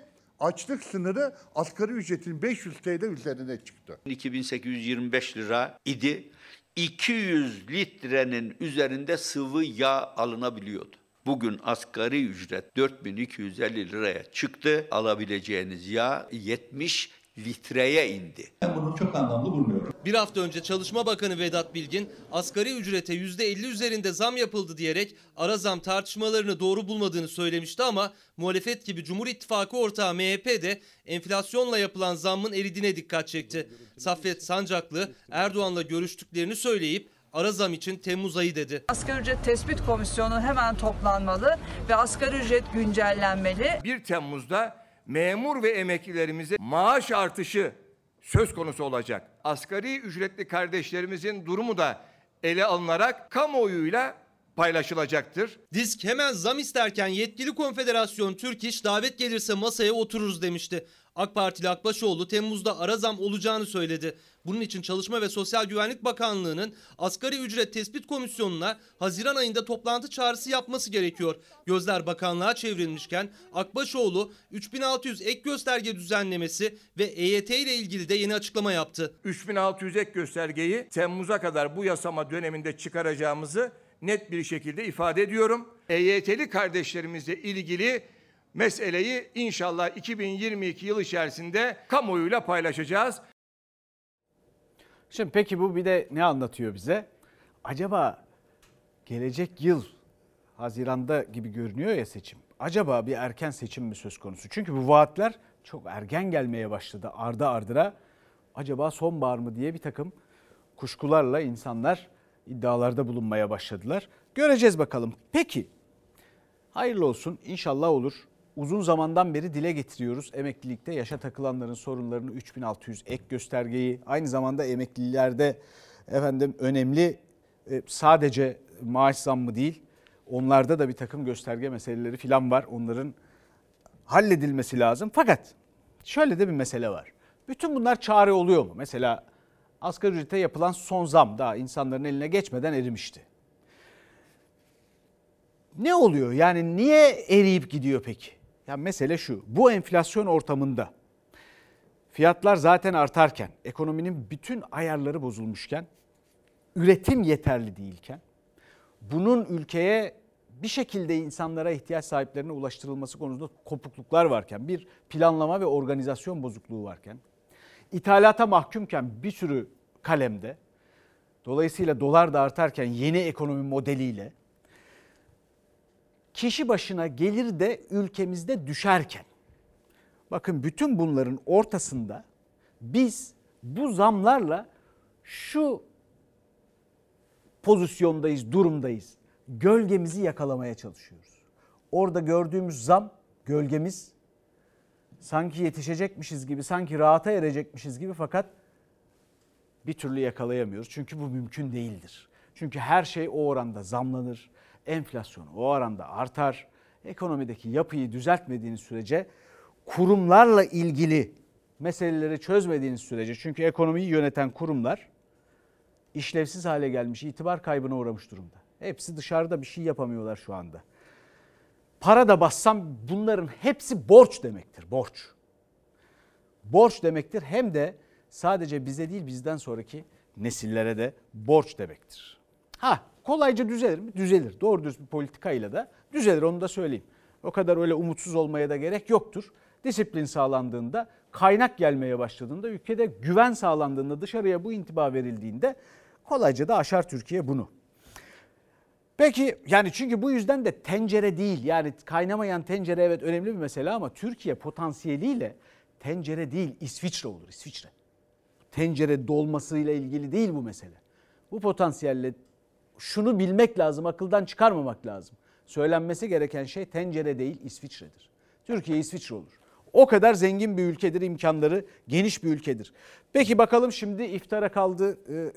açlık sınırı asgari ücretin 500 TL üzerine çıktı. 2825 lira idi. 200 litrenin üzerinde sıvı yağ alınabiliyordu. Bugün asgari ücret 4250 liraya çıktı. Alabileceğiniz yağ 70 litreye indi. Ben bunu çok anlamlı bulmuyorum. Bir hafta önce Çalışma Bakanı Vedat Bilgin asgari ücrete %50 üzerinde zam yapıldı diyerek ara zam tartışmalarını doğru bulmadığını söylemişti ama muhalefet gibi Cumhur İttifakı ortağı MHP de enflasyonla yapılan zammın eridiğine dikkat çekti. Saffet Sancaklı Erdoğan'la görüştüklerini söyleyip ara zam için Temmuz ayı dedi. Asgari ücret tespit komisyonu hemen toplanmalı ve asgari ücret güncellenmeli. 1 Temmuz'da memur ve emeklilerimize maaş artışı söz konusu olacak. Asgari ücretli kardeşlerimizin durumu da ele alınarak kamuoyuyla paylaşılacaktır. Disk hemen zam isterken yetkili konfederasyon Türk İş davet gelirse masaya otururuz demişti. AK Partili Akbaşoğlu Temmuz'da ara zam olacağını söyledi. Bunun için Çalışma ve Sosyal Güvenlik Bakanlığı'nın asgari ücret tespit komisyonuna Haziran ayında toplantı çağrısı yapması gerekiyor. Gözler bakanlığa çevrilmişken Akbaşoğlu 3600 ek gösterge düzenlemesi ve EYT ile ilgili de yeni açıklama yaptı. 3600 ek göstergeyi Temmuz'a kadar bu yasama döneminde çıkaracağımızı net bir şekilde ifade ediyorum. EYT'li kardeşlerimizle ilgili meseleyi inşallah 2022 yıl içerisinde kamuoyuyla paylaşacağız. Şimdi peki bu bir de ne anlatıyor bize? Acaba gelecek yıl Haziran'da gibi görünüyor ya seçim. Acaba bir erken seçim mi söz konusu? Çünkü bu vaatler çok erken gelmeye başladı ardı ardıra. Acaba sonbahar mı diye bir takım kuşkularla insanlar iddialarda bulunmaya başladılar. Göreceğiz bakalım. Peki hayırlı olsun inşallah olur. Uzun zamandan beri dile getiriyoruz emeklilikte yaşa takılanların sorunlarını 3600 ek göstergeyi aynı zamanda emeklilerde efendim önemli e, sadece maaş zammı değil onlarda da bir takım gösterge meseleleri filan var onların halledilmesi lazım fakat şöyle de bir mesele var. Bütün bunlar çare oluyor mu? Mesela asgari ücrete yapılan son zam daha insanların eline geçmeden erimişti. Ne oluyor? Yani niye eriyip gidiyor peki? Ya mesele şu. Bu enflasyon ortamında fiyatlar zaten artarken, ekonominin bütün ayarları bozulmuşken, üretim yeterli değilken, bunun ülkeye bir şekilde insanlara ihtiyaç sahiplerine ulaştırılması konusunda kopukluklar varken, bir planlama ve organizasyon bozukluğu varken, ithalata mahkumken bir sürü kalemde, dolayısıyla dolar da artarken yeni ekonomi modeliyle kişi başına gelir de ülkemizde düşerken bakın bütün bunların ortasında biz bu zamlarla şu pozisyondayız, durumdayız. Gölgemizi yakalamaya çalışıyoruz. Orada gördüğümüz zam gölgemiz sanki yetişecekmişiz gibi, sanki rahata erecekmişiz gibi fakat bir türlü yakalayamıyoruz. Çünkü bu mümkün değildir. Çünkü her şey o oranda zamlanır enflasyon o oranda artar. Ekonomideki yapıyı düzeltmediğiniz sürece kurumlarla ilgili meseleleri çözmediğiniz sürece çünkü ekonomiyi yöneten kurumlar işlevsiz hale gelmiş, itibar kaybına uğramış durumda. Hepsi dışarıda bir şey yapamıyorlar şu anda. Para da bassam bunların hepsi borç demektir, borç. Borç demektir hem de sadece bize değil bizden sonraki nesillere de borç demektir. Ha kolayca düzelir mi? Düzelir. Doğru düz bir politikayla da düzelir onu da söyleyeyim. O kadar öyle umutsuz olmaya da gerek yoktur. Disiplin sağlandığında, kaynak gelmeye başladığında, ülkede güven sağlandığında, dışarıya bu intiba verildiğinde kolayca da aşar Türkiye bunu. Peki yani çünkü bu yüzden de tencere değil yani kaynamayan tencere evet önemli bir mesele ama Türkiye potansiyeliyle tencere değil İsviçre olur İsviçre. Tencere dolmasıyla ilgili değil bu mesele. Bu potansiyelle şunu bilmek lazım, akıldan çıkarmamak lazım. Söylenmesi gereken şey tencere değil İsviçre'dir. Türkiye İsviçre olur. O kadar zengin bir ülkedir, imkanları geniş bir ülkedir. Peki bakalım şimdi iftara kaldı. Ee,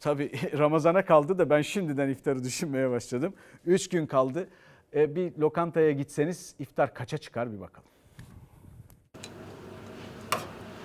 tabii Ramazan'a kaldı da ben şimdiden iftarı düşünmeye başladım. 3 gün kaldı. Ee, bir lokantaya gitseniz iftar kaça çıkar bir bakalım.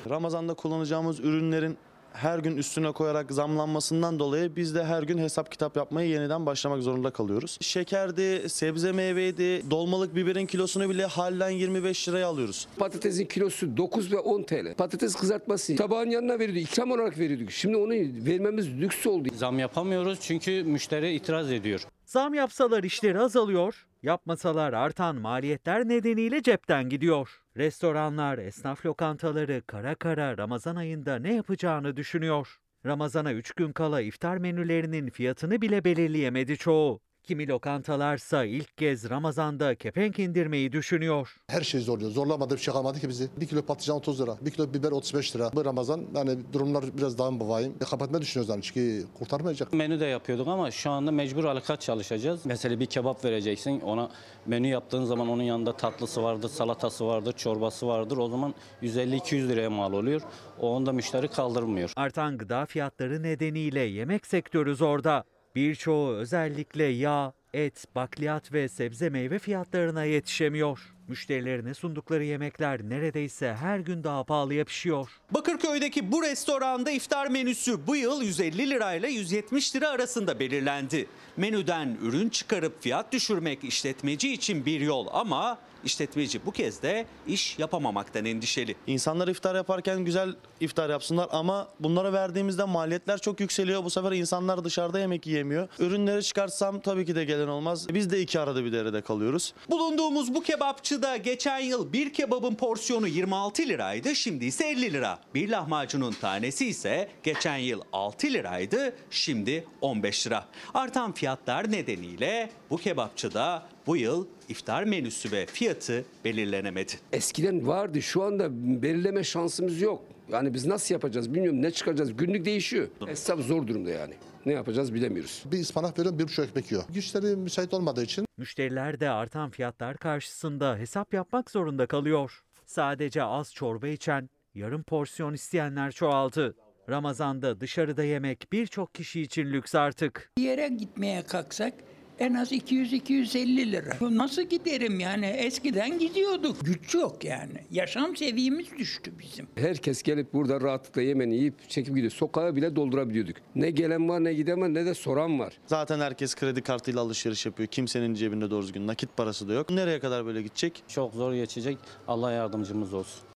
Ramazan'da kullanacağımız ürünlerin her gün üstüne koyarak zamlanmasından dolayı biz de her gün hesap kitap yapmaya yeniden başlamak zorunda kalıyoruz. Şekerdi, sebze meyveydi, dolmalık biberin kilosunu bile halden 25 liraya alıyoruz. Patatesin kilosu 9 ve 10 TL. Patates kızartması tabağın yanına veriyorduk, ikram olarak veriyorduk. Şimdi onu vermemiz lüks oldu. Zam yapamıyoruz çünkü müşteri itiraz ediyor. Zam yapsalar işleri azalıyor, yapmasalar artan maliyetler nedeniyle cepten gidiyor. Restoranlar, esnaf lokantaları kara kara Ramazan ayında ne yapacağını düşünüyor. Ramazana 3 gün kala iftar menülerinin fiyatını bile belirleyemedi çoğu. Kimi lokantalarsa ilk kez Ramazan'da kepenk indirmeyi düşünüyor. Her şey zorluyor. Zorlamadı bir şey kalmadı ki bizi. Bir kilo patlıcan 30 lira, bir kilo biber 35 lira. Bu Ramazan yani durumlar biraz daha mı vahim. E, kapatmayı düşünüyoruz yani çünkü kurtarmayacak. Menü de yapıyorduk ama şu anda mecbur alakat çalışacağız. Mesela bir kebap vereceksin. Ona menü yaptığın zaman onun yanında tatlısı vardır, salatası vardır, çorbası vardır. O zaman 150-200 liraya mal oluyor. O onda müşteri kaldırmıyor. Artan gıda fiyatları nedeniyle yemek sektörü zorda. Birçoğu özellikle yağ, et, bakliyat ve sebze meyve fiyatlarına yetişemiyor. Müşterilerine sundukları yemekler neredeyse her gün daha pahalıya pişiyor. Bakırköy'deki bu restoranda iftar menüsü bu yıl 150 lirayla 170 lira arasında belirlendi. Menüden ürün çıkarıp fiyat düşürmek işletmeci için bir yol ama işletmeci bu kez de iş yapamamaktan endişeli. İnsanlar iftar yaparken güzel iftar yapsınlar ama bunlara verdiğimizde maliyetler çok yükseliyor. Bu sefer insanlar dışarıda yemek yiyemiyor. Ürünleri çıkartsam tabii ki de gelen olmaz. Biz de iki arada bir derede kalıyoruz. Bulunduğumuz bu kebapçıda geçen yıl bir kebabın porsiyonu 26 liraydı, şimdi ise 50 lira. Bir lahmacunun tanesi ise geçen yıl 6 liraydı, şimdi 15 lira. Artan fiyatlar nedeniyle bu kebapçıda bu yıl iftar menüsü ve fiyatı belirlenemedi. Eskiden vardı şu anda belirleme şansımız yok. Yani biz nasıl yapacağız bilmiyorum ne çıkaracağız günlük değişiyor. Hesap zor durumda yani. Ne yapacağız bilemiyoruz. Bir ıspanak veriyorum bir buçuk ekmek yiyor. Güçleri müsait olmadığı için Müşteriler de artan fiyatlar karşısında hesap yapmak zorunda kalıyor. Sadece az çorba içen, yarım porsiyon isteyenler çoğaldı. Ramazan'da dışarıda yemek birçok kişi için lüks artık. Bir yere gitmeye kalksak en az 200-250 lira. Nasıl giderim yani? Eskiden gidiyorduk. Güç yok yani. Yaşam seviyemiz düştü bizim. Herkes gelip burada rahatlıkla yemeğini yiyip çekip gidiyor. Sokağı bile doldurabiliyorduk. Ne gelen var ne giden var ne de soran var. Zaten herkes kredi kartıyla alışveriş yapıyor. Kimsenin cebinde doğru düzgün nakit parası da yok. Nereye kadar böyle gidecek? Çok zor geçecek. Allah yardımcımız olsun.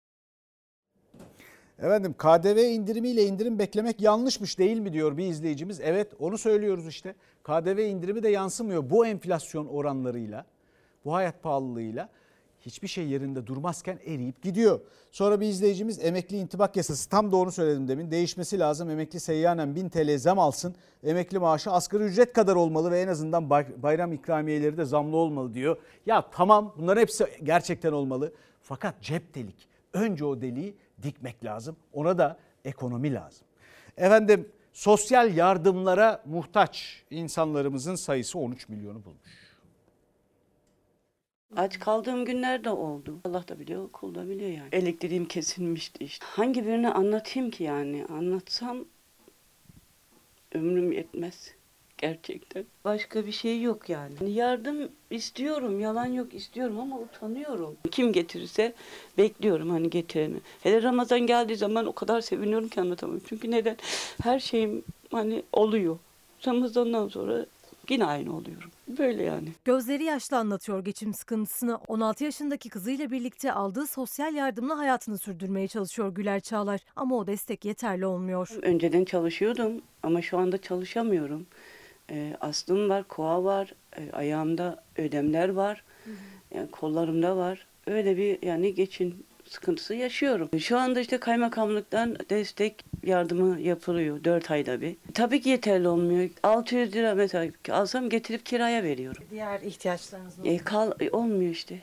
Efendim KDV indirimiyle indirim beklemek yanlışmış değil mi diyor bir izleyicimiz. Evet onu söylüyoruz işte. KDV indirimi de yansımıyor bu enflasyon oranlarıyla, bu hayat pahalılığıyla hiçbir şey yerinde durmazken eriyip gidiyor. Sonra bir izleyicimiz emekli intibak yasası tam doğru söyledim demin değişmesi lazım. Emekli seyyanen 1000 TL zam alsın. Emekli maaşı asgari ücret kadar olmalı ve en azından bayram ikramiyeleri de zamlı olmalı diyor. Ya tamam bunların hepsi gerçekten olmalı. Fakat cep delik. Önce o deliği dikmek lazım. Ona da ekonomi lazım. Efendim sosyal yardımlara muhtaç insanlarımızın sayısı 13 milyonu bulmuş. Aç kaldığım günler de oldu. Allah da biliyor, kul da biliyor yani. Elektriğim kesilmişti işte. Hangi birini anlatayım ki yani? Anlatsam ömrüm yetmez gerçekten. Başka bir şey yok yani. Yardım istiyorum, yalan yok istiyorum ama utanıyorum. Kim getirirse bekliyorum hani getireni. Hele Ramazan geldiği zaman o kadar seviniyorum ki anlatamam. Çünkü neden? Her şeyim hani oluyor. Ramazan'dan sonra yine aynı oluyorum. Böyle yani. Gözleri yaşlı anlatıyor geçim sıkıntısını. 16 yaşındaki kızıyla birlikte aldığı sosyal yardımla hayatını sürdürmeye çalışıyor Güler Çağlar. Ama o destek yeterli olmuyor. Önceden çalışıyordum ama şu anda çalışamıyorum. E, aslım var, koa var, e, ayağımda ödemler var, yani kollarımda var. Öyle bir yani geçin sıkıntısı yaşıyorum. Şu anda işte kaymakamlıktan destek yardımı yapılıyor 4 ayda bir. Tabii ki yeterli olmuyor. 600 lira mesela alsam getirip kiraya veriyorum. Diğer ihtiyaçlarınız E, kal, e, olmuyor işte.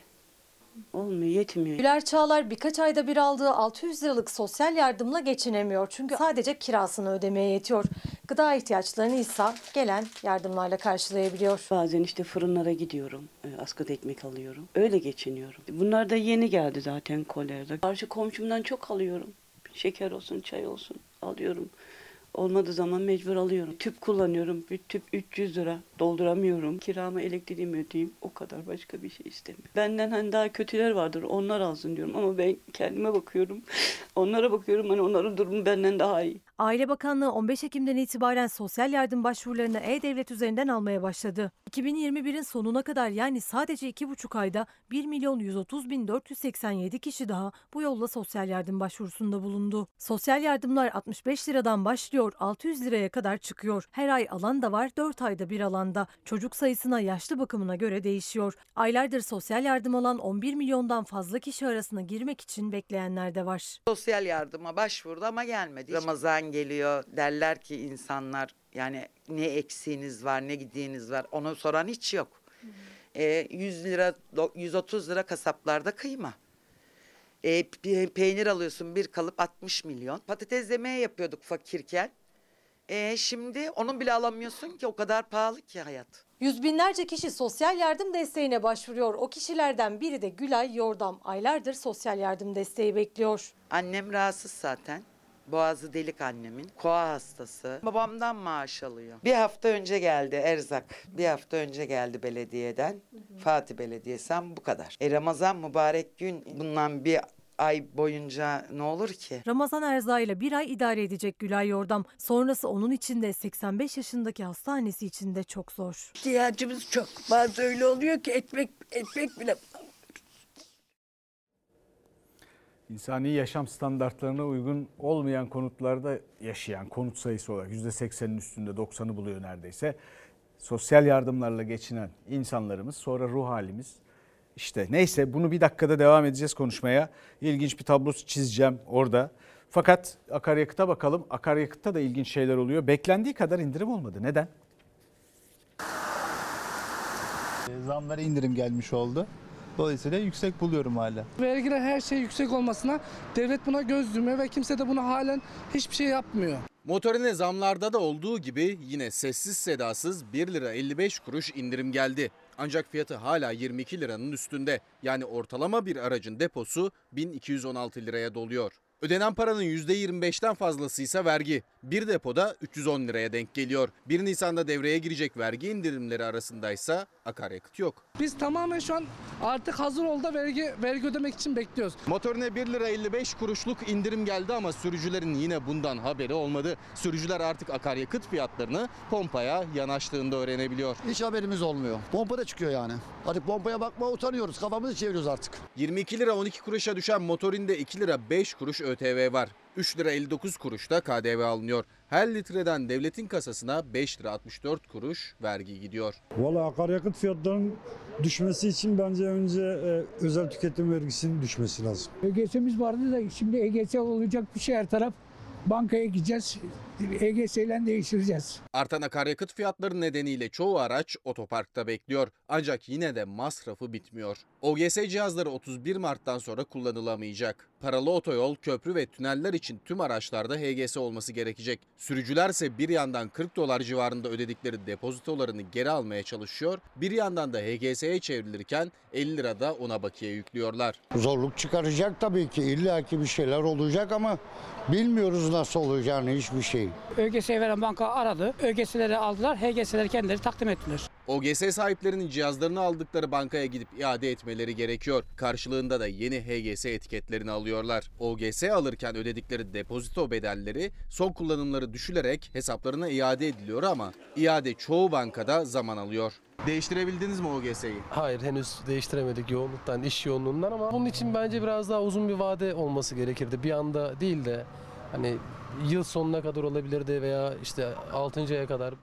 Olmuyor, yetmiyor. Güler Çağlar birkaç ayda bir aldığı 600 liralık sosyal yardımla geçinemiyor. Çünkü sadece kirasını ödemeye yetiyor. Gıda ihtiyaçlarını ise gelen yardımlarla karşılayabiliyor. Bazen işte fırınlara gidiyorum. e, Askıda ekmek alıyorum. Öyle geçiniyorum. Bunlar da yeni geldi zaten kolyerde. Karşı komşumdan çok alıyorum. Şeker olsun, çay olsun alıyorum. Olmadığı zaman mecbur alıyorum. Tüp kullanıyorum. Bir tüp 300 lira. Dolduramıyorum. Kiramı, elektriğimi ödeyeyim. O kadar başka bir şey istemiyorum. Benden hani daha kötüler vardır. Onlar alsın diyorum. Ama ben kendime bakıyorum. Onlara bakıyorum. Hani onların durumu benden daha iyi. Aile Bakanlığı 15 Ekim'den itibaren sosyal yardım başvurularını E-Devlet üzerinden almaya başladı. 2021'in sonuna kadar yani sadece 2,5 ayda 1 milyon 130 bin 487 kişi daha bu yolla sosyal yardım başvurusunda bulundu. Sosyal yardımlar 65 liradan başlıyor 600 liraya kadar çıkıyor. Her ay alan da var 4 ayda bir alanda. Çocuk sayısına yaşlı bakımına göre değişiyor. Aylardır sosyal yardım alan 11 milyondan fazla kişi arasına girmek için bekleyenler de var. Sosyal yardıma başvurdu ama gelmedi. Ramazan geliyor derler ki insanlar yani ne eksiğiniz var ne gidiğiniz var onu soran hiç yok. E, 100 lira do- 130 lira kasaplarda kıyma. E, pe- peynir alıyorsun bir kalıp 60 milyon. Patates yemeği yapıyorduk fakirken. E, şimdi onun bile alamıyorsun ki o kadar pahalı ki hayat. Yüz binlerce kişi sosyal yardım desteğine başvuruyor. O kişilerden biri de Gülay Yordam. Aylardır sosyal yardım desteği bekliyor. Annem rahatsız zaten. Boğazı delik annemin. Koa hastası. Babamdan maaş alıyor. Bir hafta önce geldi erzak. Bir hafta önce geldi belediyeden. Fatih Belediyesi'nden bu kadar. E Ramazan mübarek gün bundan bir ay boyunca ne olur ki? Ramazan erzağıyla bir ay idare edecek Gülay Yordam. Sonrası onun için de 85 yaşındaki hastanesi için de çok zor. İhtiyacımız çok. Bazı öyle oluyor ki ekmek ekmek bile İnsani yaşam standartlarına uygun olmayan konutlarda yaşayan konut sayısı olarak %80'in üstünde 90'ı buluyor neredeyse. Sosyal yardımlarla geçinen insanlarımız sonra ruh halimiz işte neyse bunu bir dakikada devam edeceğiz konuşmaya. İlginç bir tablo çizeceğim orada. Fakat akaryakıta bakalım. Akaryakıtta da ilginç şeyler oluyor. Beklendiği kadar indirim olmadı. Neden? Zamlara indirim gelmiş oldu. Dolayısıyla yüksek buluyorum hala. Vergiler her şey yüksek olmasına devlet buna göz yumuyor ve kimse de buna halen hiçbir şey yapmıyor. Motorine zamlarda da olduğu gibi yine sessiz sedasız 1 lira 55 kuruş indirim geldi. Ancak fiyatı hala 22 liranın üstünde. Yani ortalama bir aracın deposu 1216 liraya doluyor. Ödenen paranın %25'ten fazlası ise vergi. Bir depoda 310 liraya denk geliyor. 1 Nisan'da devreye girecek vergi indirimleri arasındaysa akaryakıt yok. Biz tamamen şu an artık hazır ol da vergi, vergi ödemek için bekliyoruz. Motorine 1 lira 55 kuruşluk indirim geldi ama sürücülerin yine bundan haberi olmadı. Sürücüler artık akaryakıt fiyatlarını pompaya yanaştığında öğrenebiliyor. Hiç haberimiz olmuyor. Pompa da çıkıyor yani. Artık pompaya bakma utanıyoruz. Kafamızı çeviriyoruz artık. 22 lira 12 kuruşa düşen motorinde 2 lira 5 kuruş ÖTV var. 3 lira 59 kuruş da KDV alınıyor. Her litreden devletin kasasına 5 lira 64 kuruş vergi gidiyor. Valla akaryakıt fiyatlarının düşmesi için bence önce e, özel tüketim vergisinin düşmesi lazım. EGS'miz vardı da şimdi EGS olacak bir şey her taraf. Bankaya gideceğiz. EGS ile değiştireceğiz. Artan akaryakıt fiyatları nedeniyle çoğu araç otoparkta bekliyor. Ancak yine de masrafı bitmiyor. OGS cihazları 31 Mart'tan sonra kullanılamayacak. Paralı otoyol, köprü ve tüneller için tüm araçlarda HGS olması gerekecek. Sürücülerse bir yandan 40 dolar civarında ödedikleri depozitolarını geri almaya çalışıyor. Bir yandan da HGS'ye çevrilirken 50 lira da ona bakiye yüklüyorlar. Zorluk çıkaracak tabii ki. İlla ki bir şeyler olacak ama bilmiyoruz nasıl olacağını hiçbir şey. ÖGS'ye veren banka aradı. ÖGS'leri aldılar. HGS'leri kendileri takdim ettiler. OGS sahiplerinin cihazlarını aldıkları bankaya gidip iade etmeleri gerekiyor. Karşılığında da yeni HGS etiketlerini alıyorlar. OGS alırken ödedikleri depozito bedelleri son kullanımları düşülerek hesaplarına iade ediliyor ama iade çoğu bankada zaman alıyor. Değiştirebildiniz mi OGS'yi? Hayır henüz değiştiremedik yoğunluktan, iş yoğunluğundan ama bunun için bence biraz daha uzun bir vade olması gerekirdi. Bir anda değil de hani yıl sonuna kadar olabilirdi veya işte 6. aya kadar.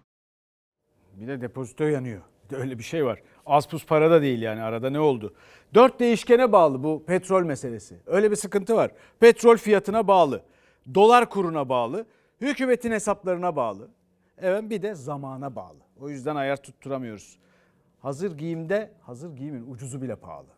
Bir de depozito yanıyor. Öyle bir şey var. Az pus para da değil yani arada ne oldu? Dört değişkene bağlı bu petrol meselesi. Öyle bir sıkıntı var. Petrol fiyatına bağlı. Dolar kuruna bağlı. Hükümetin hesaplarına bağlı. Evet bir de zamana bağlı. O yüzden ayar tutturamıyoruz. Hazır giyimde hazır giyimin ucuzu bile pahalı.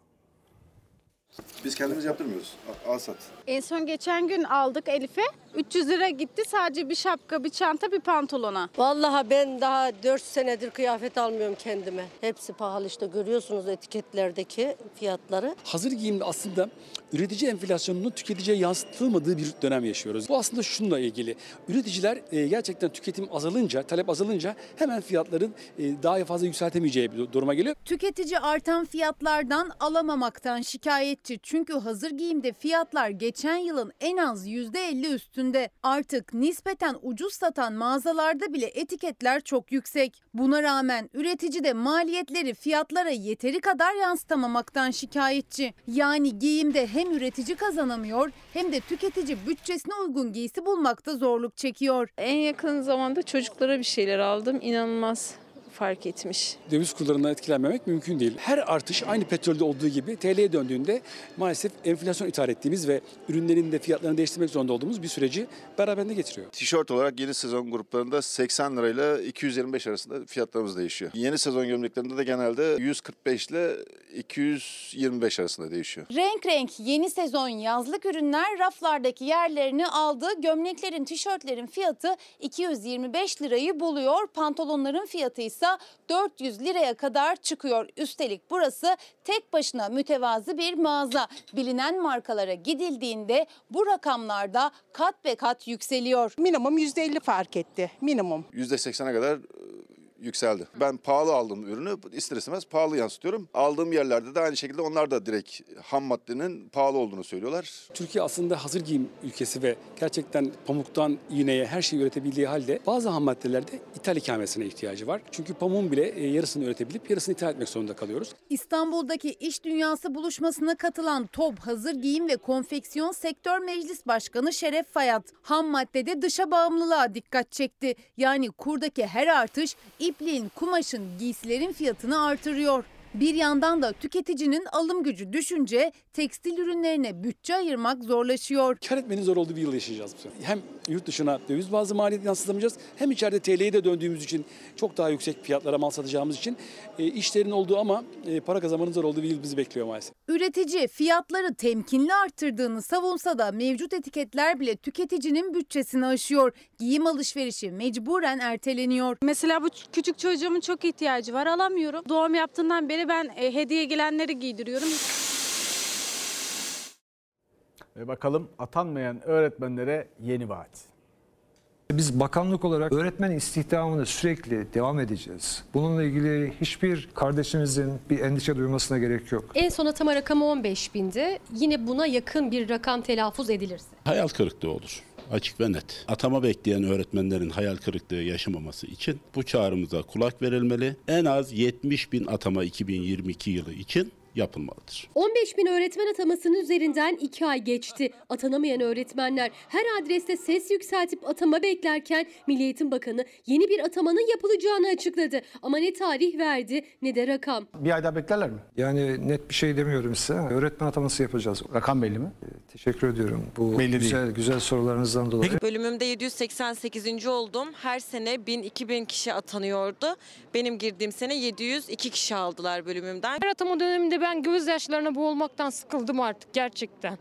Biz kendimiz yaptırmıyoruz. Al sat. En son geçen gün aldık Elif'e. 300 lira gitti sadece bir şapka, bir çanta, bir pantolona. Vallahi ben daha 4 senedir kıyafet almıyorum kendime. Hepsi pahalı işte görüyorsunuz etiketlerdeki fiyatları. Hazır giyimde aslında üretici enflasyonunun tüketiciye yansıtılmadığı bir dönem yaşıyoruz. Bu aslında şununla ilgili. Üreticiler e, gerçekten tüketim azalınca, talep azalınca hemen fiyatların e, daha fazla yükseltemeyeceği bir duruma geliyor. Tüketici artan fiyatlardan alamamaktan şikayetçi. Çünkü hazır giyimde fiyatlar geçen yılın en az %50 üstünde. Artık nispeten ucuz satan mağazalarda bile etiketler çok yüksek. Buna rağmen üretici de maliyetleri fiyatlara yeteri kadar yansıtamamaktan şikayetçi. Yani giyimde hem üretici kazanamıyor hem de tüketici bütçesine uygun giysi bulmakta zorluk çekiyor. En yakın zamanda çocuklara bir şeyler aldım. İnanılmaz fark etmiş. Döviz kurlarından etkilenmemek mümkün değil. Her artış aynı petrolde olduğu gibi TL'ye döndüğünde maalesef enflasyon ithal ettiğimiz ve ürünlerin de fiyatlarını değiştirmek zorunda olduğumuz bir süreci beraberinde getiriyor. Tişört olarak yeni sezon gruplarında 80 lirayla 225 arasında fiyatlarımız değişiyor. Yeni sezon gömleklerinde de genelde 145 ile 225 arasında değişiyor. Renk renk yeni sezon yazlık ürünler raflardaki yerlerini aldı. Gömleklerin, tişörtlerin fiyatı 225 lirayı buluyor. Pantolonların fiyatı ise 400 liraya kadar çıkıyor. Üstelik burası tek başına mütevazı bir mağaza. Bilinen markalara gidildiğinde bu rakamlarda kat be kat yükseliyor. Minimum %50 fark etti. Minimum. %80'e kadar yükseldi. Ben pahalı aldığım ürünü ister istemez pahalı yansıtıyorum. Aldığım yerlerde de aynı şekilde onlar da direkt ham maddenin pahalı olduğunu söylüyorlar. Türkiye aslında hazır giyim ülkesi ve gerçekten pamuktan iğneye her şeyi üretebildiği halde bazı ham maddelerde ithal ikamesine ihtiyacı var. Çünkü pamuğun bile e, yarısını üretebilip yarısını ithal etmek zorunda kalıyoruz. İstanbul'daki İş Dünyası buluşmasına katılan TOB Hazır Giyim ve Konfeksiyon Sektör Meclis Başkanı Şeref Fayat, ham maddede dışa bağımlılığa dikkat çekti. Yani kurdaki her artış ipliğin, kumaşın, giysilerin fiyatını artırıyor. Bir yandan da tüketicinin alım gücü düşünce tekstil ürünlerine bütçe ayırmak zorlaşıyor. Kar etmenin zor olduğu bir yıl yaşayacağız bu sene. Hem yurt dışına döviz bazı maliyeti yansıtamayacağız hem içeride TL'ye de döndüğümüz için çok daha yüksek fiyatlara mal satacağımız için e, işlerin olduğu ama e, para kazanmanın zor olduğu bir yıl bizi bekliyor maalesef. Üretici fiyatları temkinli arttırdığını savunsa da mevcut etiketler bile tüketicinin bütçesini aşıyor. Giyim alışverişi mecburen erteleniyor. Mesela bu küçük çocuğumun çok ihtiyacı var alamıyorum. Doğum yaptığından beri ben e, hediye gelenleri giydiriyorum. Ve bakalım atanmayan öğretmenlere yeni vaat. Biz bakanlık olarak öğretmen istihdamını sürekli devam edeceğiz. Bununla ilgili hiçbir kardeşimizin bir endişe duymasına gerek yok. En son atama rakamı 15 bindi. Yine buna yakın bir rakam telaffuz edilirse. Hayal kırıklığı olur. Açık ve net. Atama bekleyen öğretmenlerin hayal kırıklığı yaşamaması için bu çağrımıza kulak verilmeli. En az 70 bin atama 2022 yılı için yapılmalıdır. 15 bin öğretmen atamasının üzerinden 2 ay geçti. Atanamayan öğretmenler her adreste ses yükseltip atama beklerken Milli Eğitim Bakanı yeni bir atamanın yapılacağını açıkladı. Ama ne tarih verdi ne de rakam. Bir ay daha beklerler mi? Yani net bir şey demiyorum size. Öğretmen ataması yapacağız. Rakam belli mi? Teşekkür ediyorum. Bu Belli değil. güzel güzel sorularınızdan dolayı. Bölümümde 788. oldum. Her sene 1000-2000 kişi atanıyordu. Benim girdiğim sene 702 kişi aldılar bölümümden. Her atama döneminde ben gözyaşlarına boğulmaktan sıkıldım artık gerçekten.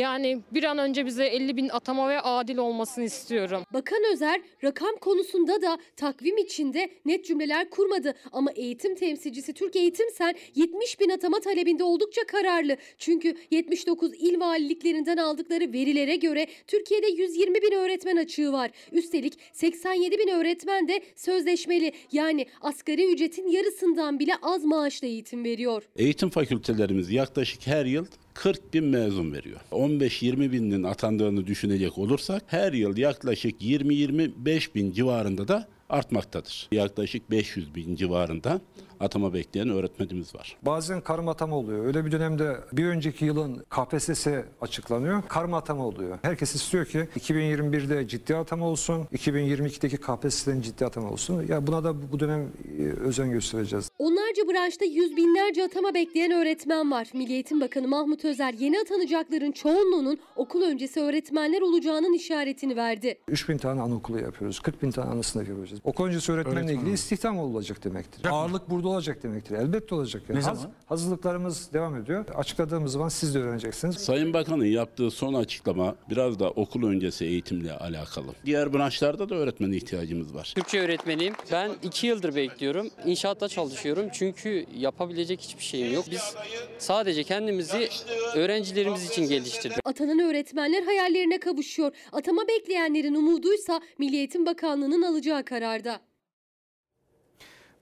Yani bir an önce bize 50 bin atama ve adil olmasını istiyorum. Bakan Özer rakam konusunda da takvim içinde net cümleler kurmadı. Ama eğitim temsilcisi Türk Eğitim Sen 70 bin atama talebinde oldukça kararlı. Çünkü 79 il valiliklerinden aldıkları verilere göre Türkiye'de 120 bin öğretmen açığı var. Üstelik 87 bin öğretmen de sözleşmeli. Yani asgari ücretin yarısından bile az maaşla eğitim veriyor. Eğitim fakültelerimiz yaklaşık her yıl 40 bin mezun veriyor. 15-20 binin atandığını düşünecek olursak her yıl yaklaşık 20-25 bin civarında da artmaktadır. Yaklaşık 500 bin civarında atama bekleyen öğretmenimiz var. Bazen karma atama oluyor. Öyle bir dönemde bir önceki yılın KPSS açıklanıyor. Karma atama oluyor. Herkes istiyor ki 2021'de ciddi atama olsun, 2022'deki KPSS'den ciddi atama olsun. Ya buna da bu dönem e, özen göstereceğiz. Onlarca branşta yüz binlerce atama bekleyen öğretmen var. Milli Eğitim Bakanı Mahmut Özer yeni atanacakların çoğunluğunun okul öncesi öğretmenler olacağının işaretini verdi. 3000 tane anaokulu yapıyoruz. 40 bin tane ana sınıf yapıyoruz. Okul öncesi öğretmenle Öğretmen ilgili istihdam olacak demektir. Ağırlık burada olacak demektir. Elbette olacak. Yani. Ne Haz- zaman? hazırlıklarımız devam ediyor. Açıkladığımız zaman siz de öğreneceksiniz. Sayın Bakan'ın yaptığı son açıklama biraz da okul öncesi eğitimle alakalı. Diğer branşlarda da öğretmen ihtiyacımız var. Türkçe öğretmeniyim. Ben iki yıldır bekliyorum. İnşaatta çalışıyorum çünkü yapabilecek hiçbir şeyim yok. Biz sadece kendimizi öğrencilerimiz için geliştirdik. Atanan öğretmenler hayallerine kavuşuyor. Atama bekleyenlerin umuduysa Milli Eğitim Bakanlığı'nın alacağı kararda.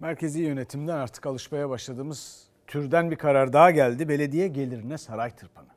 Merkezi yönetimden artık alışmaya başladığımız türden bir karar daha geldi. Belediye gelirine saray tırpanı.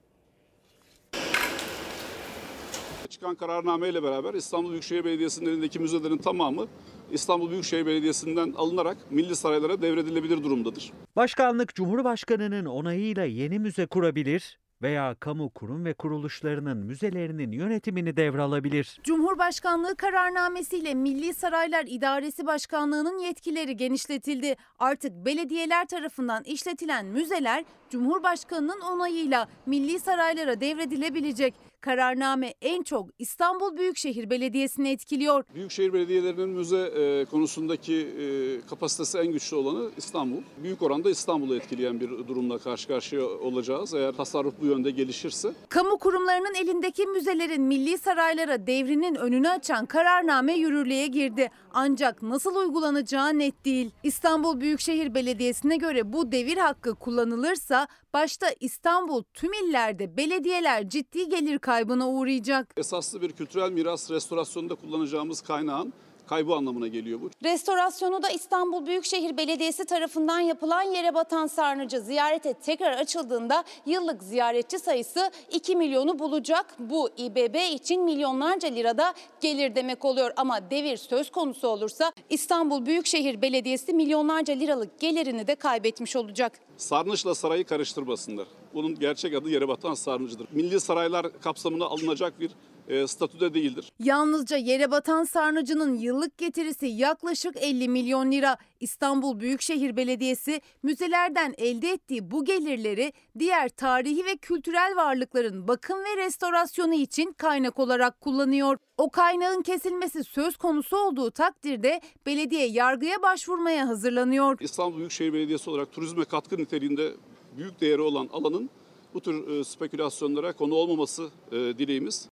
Çıkan kararnameyle beraber İstanbul Büyükşehir Belediyesi'nin elindeki müzelerin tamamı İstanbul Büyükşehir Belediyesi'nden alınarak milli saraylara devredilebilir durumdadır. Başkanlık Cumhurbaşkanı'nın onayıyla yeni müze kurabilir veya kamu kurum ve kuruluşlarının müzelerinin yönetimini devralabilir. Cumhurbaşkanlığı kararnamesiyle Milli Saraylar İdaresi Başkanlığı'nın yetkileri genişletildi. Artık belediyeler tarafından işletilen müzeler Cumhurbaşkanı'nın onayıyla Milli Saraylara devredilebilecek. Kararname en çok İstanbul Büyükşehir Belediyesi'ni etkiliyor. Büyükşehir belediyelerinin müze e, konusundaki e, kapasitesi en güçlü olanı İstanbul. Büyük oranda İstanbul'u etkileyen bir durumla karşı karşıya olacağız eğer tasarruf bu yönde gelişirse. Kamu kurumlarının elindeki müzelerin milli saraylara devrinin önünü açan kararname yürürlüğe girdi. Ancak nasıl uygulanacağı net değil. İstanbul Büyükşehir Belediyesi'ne göre bu devir hakkı kullanılırsa başta İstanbul tüm illerde belediyeler ciddi gelir kaybına uğrayacak. Esaslı bir kültürel miras restorasyonunda kullanacağımız kaynağın kaybı anlamına geliyor bu. Restorasyonu da İstanbul Büyükşehir Belediyesi tarafından yapılan yere batan sarnıcı ziyarete tekrar açıldığında yıllık ziyaretçi sayısı 2 milyonu bulacak. Bu İBB için milyonlarca lirada gelir demek oluyor ama devir söz konusu olursa İstanbul Büyükşehir Belediyesi milyonlarca liralık gelirini de kaybetmiş olacak. Sarnıçla sarayı karıştırmasınlar. Bunun gerçek adı yere batan sarnıcıdır. Milli saraylar kapsamına alınacak bir e, statüde değildir. Yalnızca yere batan sarnıcının yıllık getirisi yaklaşık 50 milyon lira. İstanbul Büyükşehir Belediyesi müzelerden elde ettiği bu gelirleri diğer tarihi ve kültürel varlıkların bakım ve restorasyonu için kaynak olarak kullanıyor. O kaynağın kesilmesi söz konusu olduğu takdirde belediye yargıya başvurmaya hazırlanıyor. İstanbul Büyükşehir Belediyesi olarak turizme katkı niteliğinde büyük değeri olan alanın bu tür e, spekülasyonlara konu olmaması e, dileğimiz.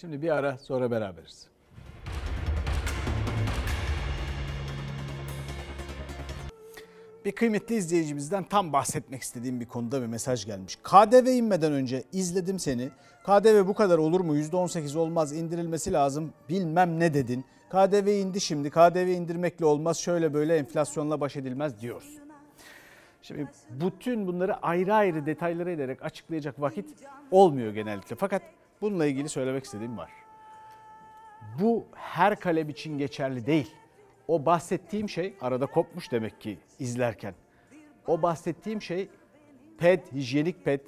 Şimdi bir ara sonra beraberiz. Bir kıymetli izleyicimizden tam bahsetmek istediğim bir konuda bir mesaj gelmiş. KDV inmeden önce izledim seni. KDV bu kadar olur mu? %18 olmaz indirilmesi lazım bilmem ne dedin. KDV indi şimdi KDV indirmekle olmaz şöyle böyle enflasyonla baş edilmez diyoruz. Şimdi bütün bunları ayrı ayrı detaylara ederek açıklayacak vakit olmuyor genellikle. Fakat bununla ilgili söylemek istediğim var. Bu her kalem için geçerli değil. O bahsettiğim şey arada kopmuş demek ki izlerken. O bahsettiğim şey ped, hijyenik ped,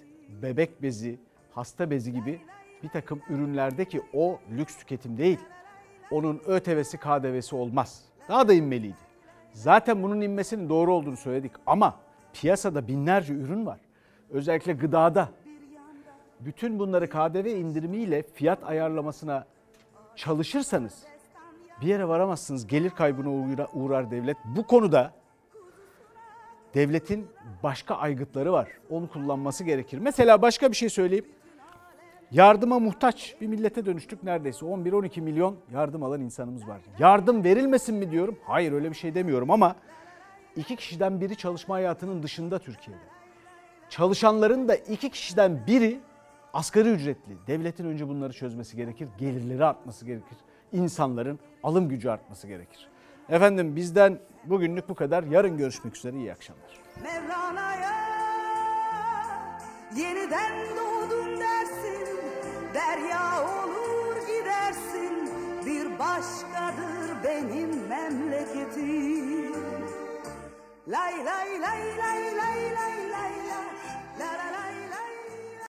bebek bezi, hasta bezi gibi bir takım ürünlerdeki o lüks tüketim değil. Onun ÖTV'si, KDV'si olmaz. Daha da inmeliydi. Zaten bunun inmesinin doğru olduğunu söyledik ama piyasada binlerce ürün var. Özellikle gıdada. Bütün bunları KDV indirimiyle fiyat ayarlamasına çalışırsanız bir yere varamazsınız. Gelir kaybına uğra- uğrar devlet. Bu konuda devletin başka aygıtları var. Onu kullanması gerekir. Mesela başka bir şey söyleyeyim. Yardıma muhtaç bir millete dönüştük neredeyse. 11-12 milyon yardım alan insanımız var. Yardım verilmesin mi diyorum? Hayır öyle bir şey demiyorum ama iki kişiden biri çalışma hayatının dışında Türkiye'de. Çalışanların da iki kişiden biri asgari ücretli. Devletin önce bunları çözmesi gerekir. Gelirleri artması gerekir. İnsanların alım gücü artması gerekir. Efendim bizden bugünlük bu kadar. Yarın görüşmek üzere. İyi akşamlar. Mevlana'ya yeniden doğdun dersin derya olur gidersin bir başkadır benim memleketim lay lay lay lay lay lay lay lay la la lay